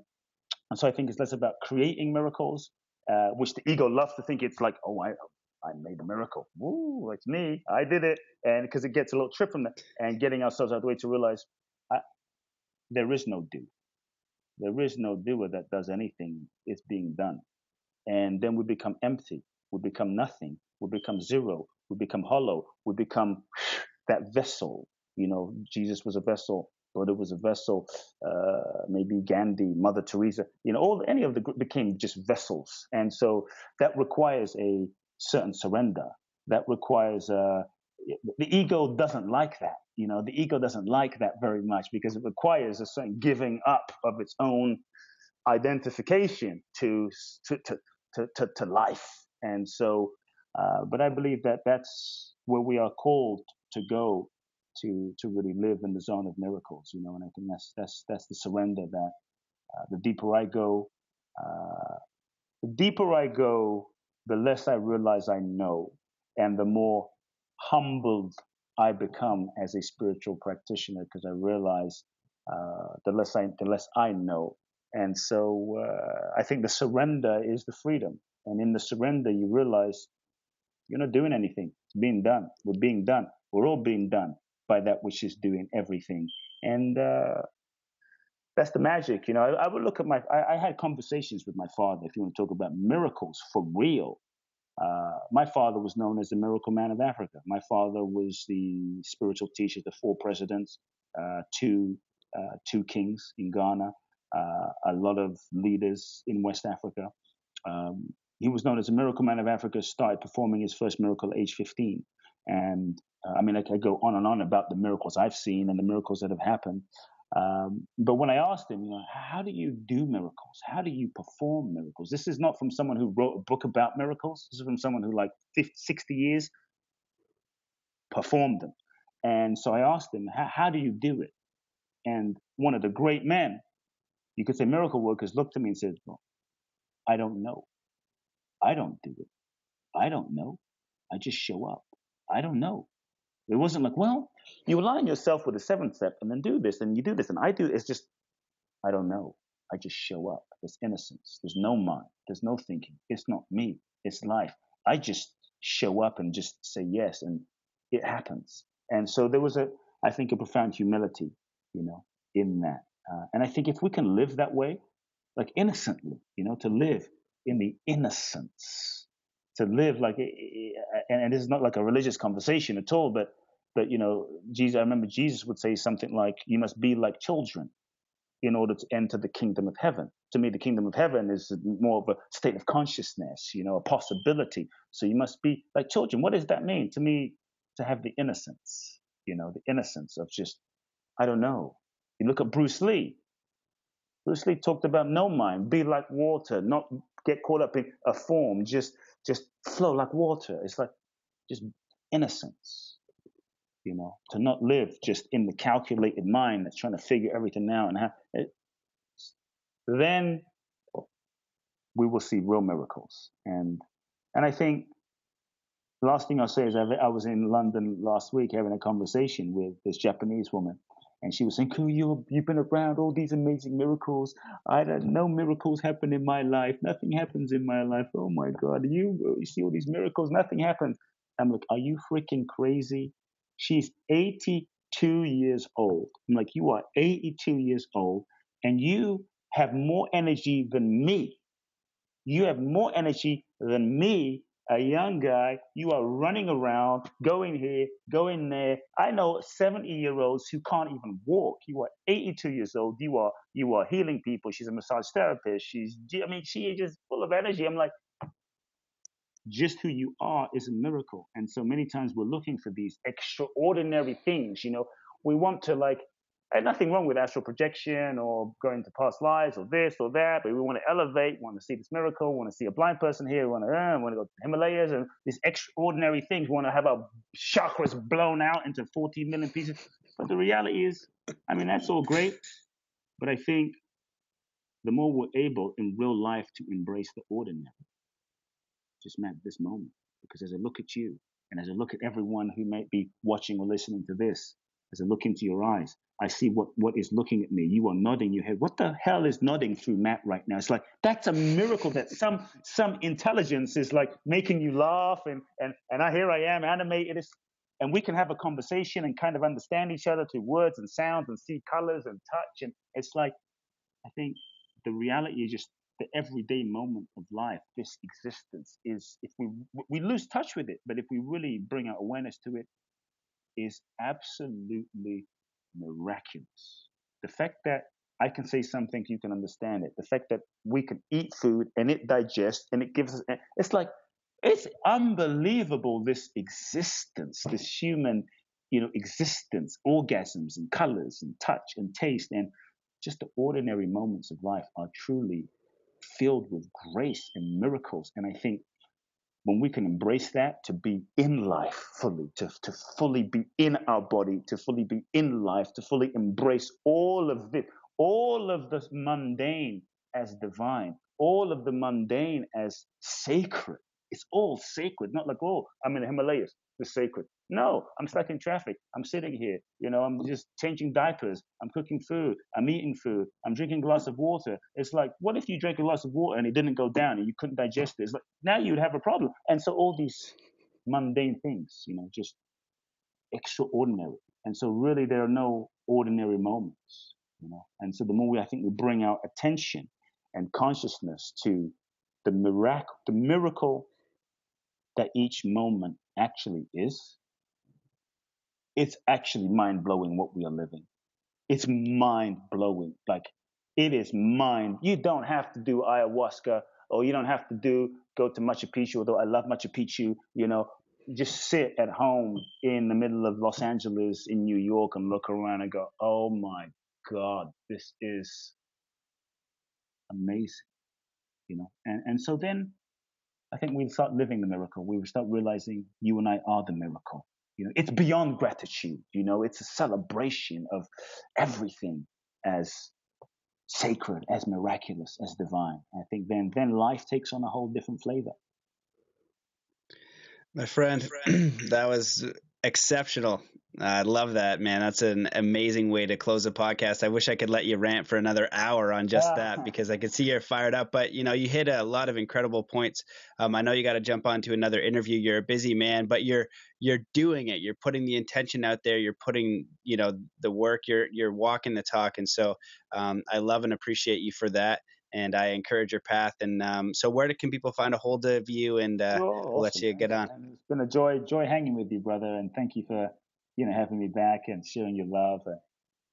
and so I think it's less about creating miracles, uh, which the ego loves to think it's like, oh, I, I made a miracle. Woo, it's me. I did it. And because it gets a little trip from that and getting ourselves out of the way to realize I, there is no do. There is no doer that does anything. It's being done. And then we become empty we become nothing, we become zero, we become hollow, we become that vessel. You know, Jesus was a vessel, Buddha was a vessel, uh, maybe Gandhi, Mother Teresa, you know, all any of the group became just vessels. And so that requires a certain surrender. That requires uh, the ego doesn't like that. You know, the ego doesn't like that very much because it requires a certain giving up of its own identification to to to to, to, to life and so, uh, but I believe that that's where we are called to go to to really live in the zone of miracles, you know. And I think that's that's that's the surrender that uh, the deeper I go, uh, the deeper I go, the less I realize I know, and the more humbled I become as a spiritual practitioner because I realize uh, the less I the less I know, and so uh, I think the surrender is the freedom. And in the surrender, you realize you're not doing anything. It's being done. We're being done. We're all being done by that which is doing everything. And uh, that's the magic. You know, I, I would look at my, I, I, had conversations with my father, if you want to talk about miracles for real. Uh, my father was known as the miracle man of Africa. My father was the spiritual teacher to four presidents, uh, two, uh, two kings in Ghana, uh, a lot of leaders in West Africa. Um, he was known as a miracle man of Africa, started performing his first miracle at age 15. And uh, I mean, I could go on and on about the miracles I've seen and the miracles that have happened. Um, but when I asked him, you know, how do you do miracles? How do you perform miracles? This is not from someone who wrote a book about miracles. This is from someone who, like 50, 60 years, performed them. And so I asked him, how do you do it? And one of the great men, you could say miracle workers, looked at me and said, well, I don't know. I don't do it. I don't know. I just show up. I don't know. It wasn't like, well, you align yourself with the seventh step and then do this and you do this and I do. It's just, I don't know. I just show up. There's innocence. There's no mind. There's no thinking. It's not me. It's life. I just show up and just say yes and it happens. And so there was a, I think, a profound humility, you know, in that. Uh, and I think if we can live that way, like innocently, you know, to live in the innocence to live like and, this is not like a religious conversation at all but but you know jesus i remember jesus would say something like you must be like children in order to enter the kingdom of heaven. To me, the kingdom of heaven is more of a state of consciousness, you know, a possibility. So you must be like children. What does that mean? To me, to have the innocence, you know, the innocence of just, I don't know. You look at Bruce Lee. Bruce Lee talked about no mind, be like water, not get caught up in a form, just just flow like water. It's like just innocence, you know, to not live just in the calculated mind that's trying to figure everything out and how. It, then we will see real miracles. And and I think the last thing I'll say is I was in London last week having a conversation with this Japanese woman, and she was saying, "Cool, you you've been around all these amazing miracles. I don't no miracles happen in my life. Nothing happens in my life. Oh my God, you you see all these miracles, nothing happens." I'm like, "Are you freaking crazy?" She's 82 years old. I'm like, "You are 82 years old, and you have more energy than me. You have more energy than me, a young guy. You are running around, going here, going there. I know 70 year olds who can't even walk. You are 82 years old. You are you are healing people. She's a massage therapist. She's I mean, she is just full of energy. I'm like, just who you are is a miracle. And so many times we're looking for these extraordinary things. You know, we want to like and nothing wrong with astral projection or going to past lives or this or that, but we want to elevate, want to see this miracle, want to see a blind person here, want to, uh, want to go to the Himalayas and these extraordinary things, we want to have our chakras blown out into 14 million pieces. But the reality is, I mean, that's all great, but I think the more we're able in real life to embrace the ordinary, just meant this moment. Because as I look at you and as I look at everyone who might be watching or listening to this, as I look into your eyes, I see what, what is looking at me. You are nodding your head. What the hell is nodding through Matt right now? It's like that's a miracle that some some intelligence is like making you laugh and and and I here I am animated. And we can have a conversation and kind of understand each other through words and sounds and see colors and touch. And it's like I think the reality is just the everyday moment of life, this existence is if we we lose touch with it, but if we really bring our awareness to it, is absolutely miraculous. The fact that I can say something, you can understand it. The fact that we can eat food and it digests and it gives us, eh, it's like, it's unbelievable this existence, this human, you know, existence, orgasms and colors and touch and taste and just the ordinary moments of life are truly filled with grace and miracles. And I think when we can embrace that to be in life fully, to, to fully be in our body, to fully be in life, to fully embrace all of this, all of the mundane as divine, all of the mundane as sacred. It's all sacred, not like, oh, I'm in the Himalayas, it's sacred. No, I'm stuck in traffic. I'm sitting here. You know, I'm just changing diapers. I'm cooking food. I'm eating food. I'm drinking a glass of water. It's like, what if you drank a glass of water and it didn't go down and you couldn't digest it? It's like, now you'd have a problem. And so all these mundane things, you know, just extraordinary. And so really there are no ordinary moments, you know. And so the more we, I think we bring our attention and consciousness to the miracle, the miracle that each moment actually is, it's actually mind blowing what we are living. It's mind blowing. Like it is mind. You don't have to do ayahuasca or you don't have to do go to Machu Picchu, although I love Machu Picchu, you know, just sit at home in the middle of Los Angeles in New York and look around and go, oh my God, this is amazing. You know, and, and so then I think we start living the miracle. We start realizing you and I are the miracle. You know, it's beyond gratitude. You know, it's a celebration of everything as sacred, as miraculous, as divine. I think then then life takes on a whole different flavor. My friend, that was exceptional. I love that, man. That's an amazing way to close a podcast. I wish I could let you rant for another hour on just that because I could see you're fired up. But you know, you hit a lot of incredible points. Um, I know you got to jump on to another interview. You're a busy man, but you're you're doing it. You're putting the intention out there. You're putting you know the work. You're you're walking the talk. And so um, I love and appreciate you for that and I encourage your path. And um, so, where can people find a hold of you? And uh, oh, awesome, we'll let you get on. And it's been a joy, joy hanging with you, brother. And thank you for you know having me back and sharing your love.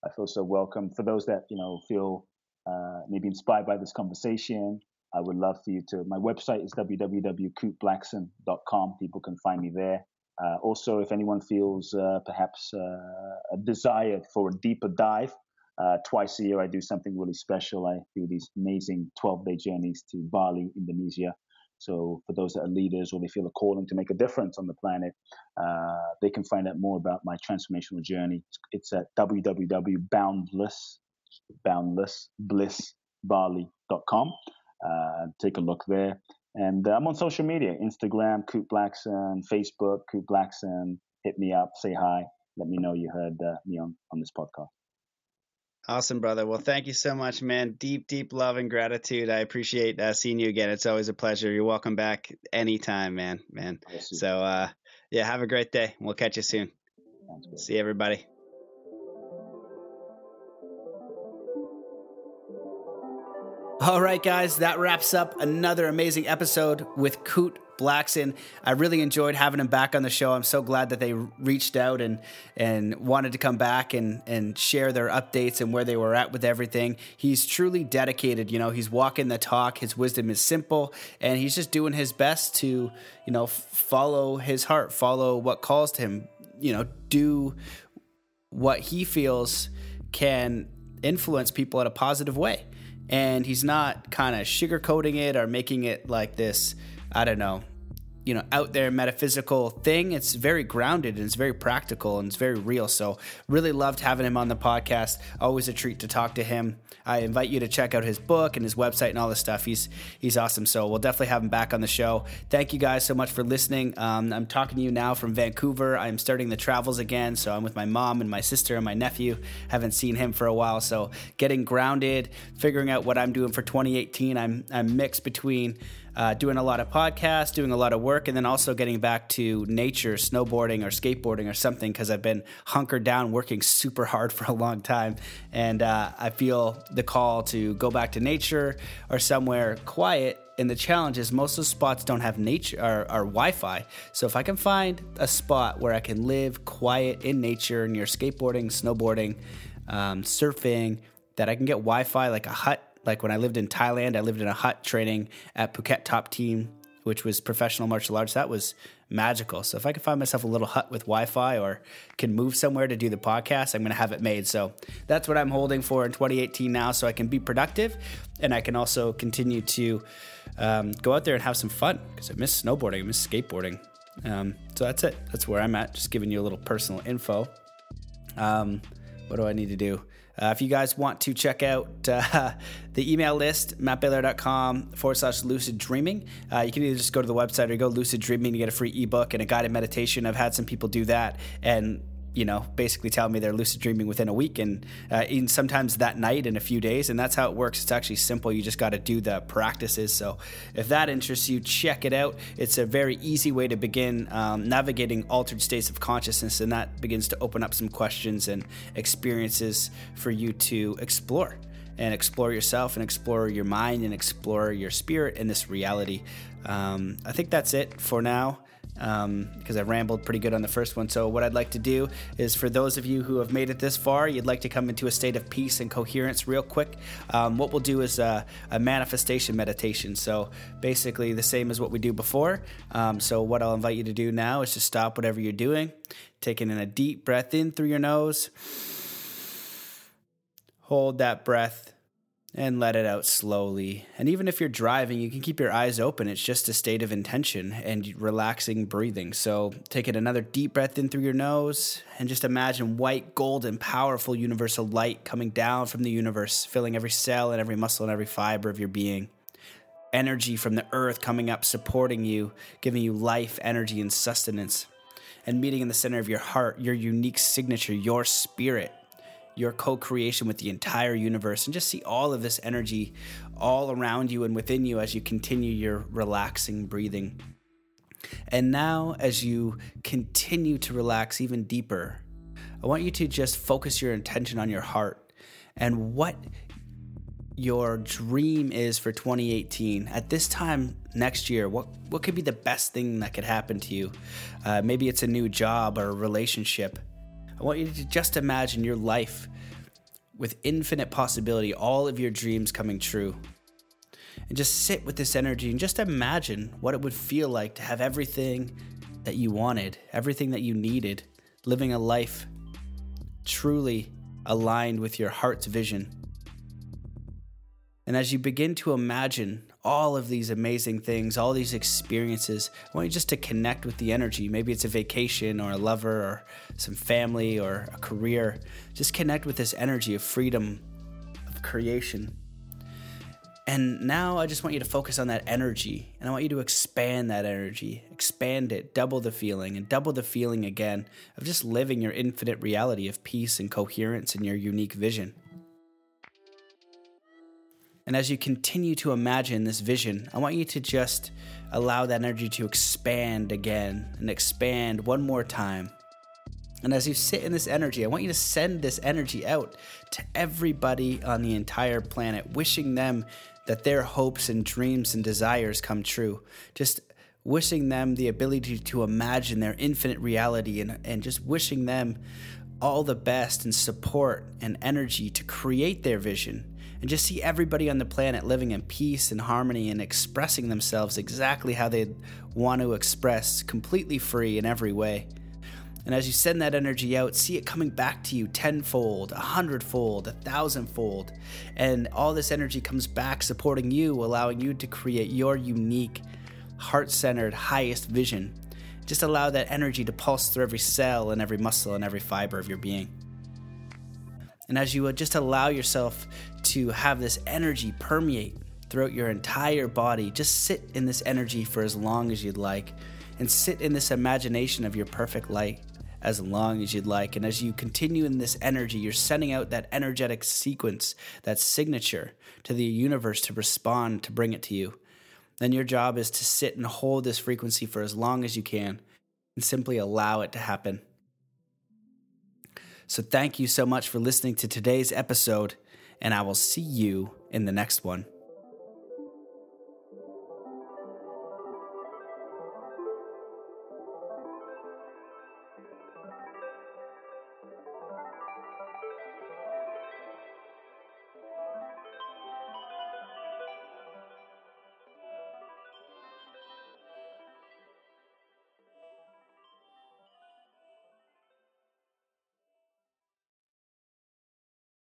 I feel so welcome. For those that you know feel uh, maybe inspired by this conversation, I would love for you to. My website is www.kuteblackson.com. People can find me there. Uh, also, if anyone feels uh, perhaps uh, a desire for a deeper dive, uh, twice a year I do something really special. I do these amazing 12 day journeys to Bali, Indonesia. So, for those that are leaders or they feel a calling to make a difference on the planet, uh, they can find out more about my transformational journey. It's at www.boundless. Uh, take a look there. And uh, I'm on social media Instagram, Kute Blackson, Facebook, Kute Blackson. Hit me up, say hi, let me know you heard uh, me on, on this podcast. Awesome, brother. Well, thank you so much, man. Deep, deep love and gratitude. I appreciate uh, seeing you again. It's always a pleasure. You're welcome back anytime, man. Man. So, uh, yeah, have a great day. We'll catch you soon. See everybody. All right, guys, that wraps up another amazing episode with Kute Blackson. I really enjoyed having him back on the show. I'm so glad that they reached out and and wanted to come back and and share their updates and where they were at with everything. He's truly dedicated. You know, he's walking the talk. His wisdom is simple, and he's just doing his best to you know follow his heart, follow what calls to him. You know, do what he feels can influence people in a positive way and he's not kind of sugarcoating it or making it like this i don't know you know out there metaphysical thing it's very grounded and it's very practical and it's very real. So really loved having him on the podcast. Always a treat to talk to him. I invite you to check out his book and his website and all this stuff. He's he's awesome. So we'll definitely have him back on the show. Thank you guys so much for listening. Um, i'm talking to you now from vancouver. I'm starting the travels again. So i'm with my mom and my sister and my nephew. Haven't seen him for a while. So getting grounded figuring out what i'm doing for 2018 i'm i'm mixed between uh, doing a lot of podcasts, doing a lot of work, and then also getting back to nature, snowboarding or skateboarding or something because I've been hunkered down working super hard for a long time. And uh, I feel the call to go back to nature or somewhere quiet and the challenge is most of the spots don't have nature or, or, Wi-Fi. So if I can find a spot where I can live quiet in nature near skateboarding, snowboarding, um, surfing, that I can get Wi-Fi like a hut like when I lived in Thailand, I lived in a hut training at Phuket Top Team, which was professional martial arts. That was magical. So if I can find myself a little hut with Wi-Fi or can move somewhere to do the podcast, I'm going to have it made. So that's what I'm holding for in 2018 now, so I can be productive and I can also continue to um, go out there and have some fun because I miss snowboarding, I miss skateboarding. Um, so that's it. That's where I'm at. Just giving you a little personal info. Um, what do I need to do? Uh, if you guys want to check out uh, the email list, mattbelair.com forward slash lucid dreaming, uh, you can either just go to the website or go lucid dreaming to get a free ebook and a guided meditation. I've had some people do that and you know, basically tell me they're lucid dreaming within a week and uh, even sometimes that night in a few days. And that's how it works. It's actually simple. You just got to do the practices. So if that interests you, check it out. It's a very easy way to begin um, navigating altered states of consciousness. And that begins to open up some questions and experiences for you to explore and explore yourself and explore your mind and explore your spirit in this reality. Um, I think that's it for now because um, I rambled pretty good on the first one. So, what I'd like to do is for those of you who have made it this far, you'd like to come into a state of peace and coherence real quick. Um, what we'll do is a, a, manifestation meditation. So, basically, the same as what we do before. Um, so, what I'll invite you to do now is to stop whatever you're doing, taking in a deep breath in through your nose, hold that breath and let it out slowly. And even if you're driving, you can keep your eyes open. It's just a state of intention and relaxing breathing. So take it another deep breath in through your nose and just imagine white, golden, powerful universal light coming down from the universe, filling every cell and every muscle and every fiber of your being. Energy from the earth coming up, supporting you, giving you life, energy, and sustenance. And meeting in the center of your heart, your unique signature, your spirit your co creation with the entire universe and just see all of this energy all around you and within you as you continue your relaxing breathing. And now, as you continue to relax even deeper, I want you to just focus your intention on your heart and what your dream is for 2018 at this time next year what what could be the best thing that could happen to you? Uh, maybe it's a new job or a relationship I want you to just imagine your life with infinite possibility, all of your dreams coming true. And just sit with this energy and just imagine what it would feel like to have everything that you wanted, everything that you needed, living a life truly aligned with your heart's vision. And as you begin to imagine all of these amazing things, all these experiences, I want you just to connect with the energy. Maybe it's a vacation or a lover or some family or a career. Just connect with this energy of freedom, of creation. And now I just want you to focus on that energy and I want you to expand that energy, expand it, double the feeling, and double the feeling again of just living your infinite reality of peace and coherence in your unique vision. And as you continue to imagine this vision, I want you to just allow that energy to expand again and expand one more time. And as you sit in this energy, I want you to send this energy out to everybody on the entire planet, wishing them that their hopes and dreams and desires come true. Just wishing them the ability to imagine their infinite reality and, and just wishing them all the best and support and energy to create their vision and just see everybody on the planet living in peace and harmony and expressing themselves exactly how they want to express, completely free in every way. And as you send that energy out, see it coming back to you tenfold, a hundredfold, a thousandfold. And all this energy comes back supporting you, allowing you to create your unique, heart centered, highest vision. Just allow that energy to pulse through every cell and every muscle and every fiber of your being. And as you would just allow yourself to have this energy permeate throughout your entire body, just sit in this energy for as long as you'd like and sit in this imagination of your perfect light as long as you'd like. And as you continue in this energy, you're sending out that energetic sequence, that signature to the universe to respond, to bring it to you. Then your job is to sit and hold this frequency for as long as you can and simply allow it to happen. So, thank you so much for listening to today's episode, and I will see you in the next one.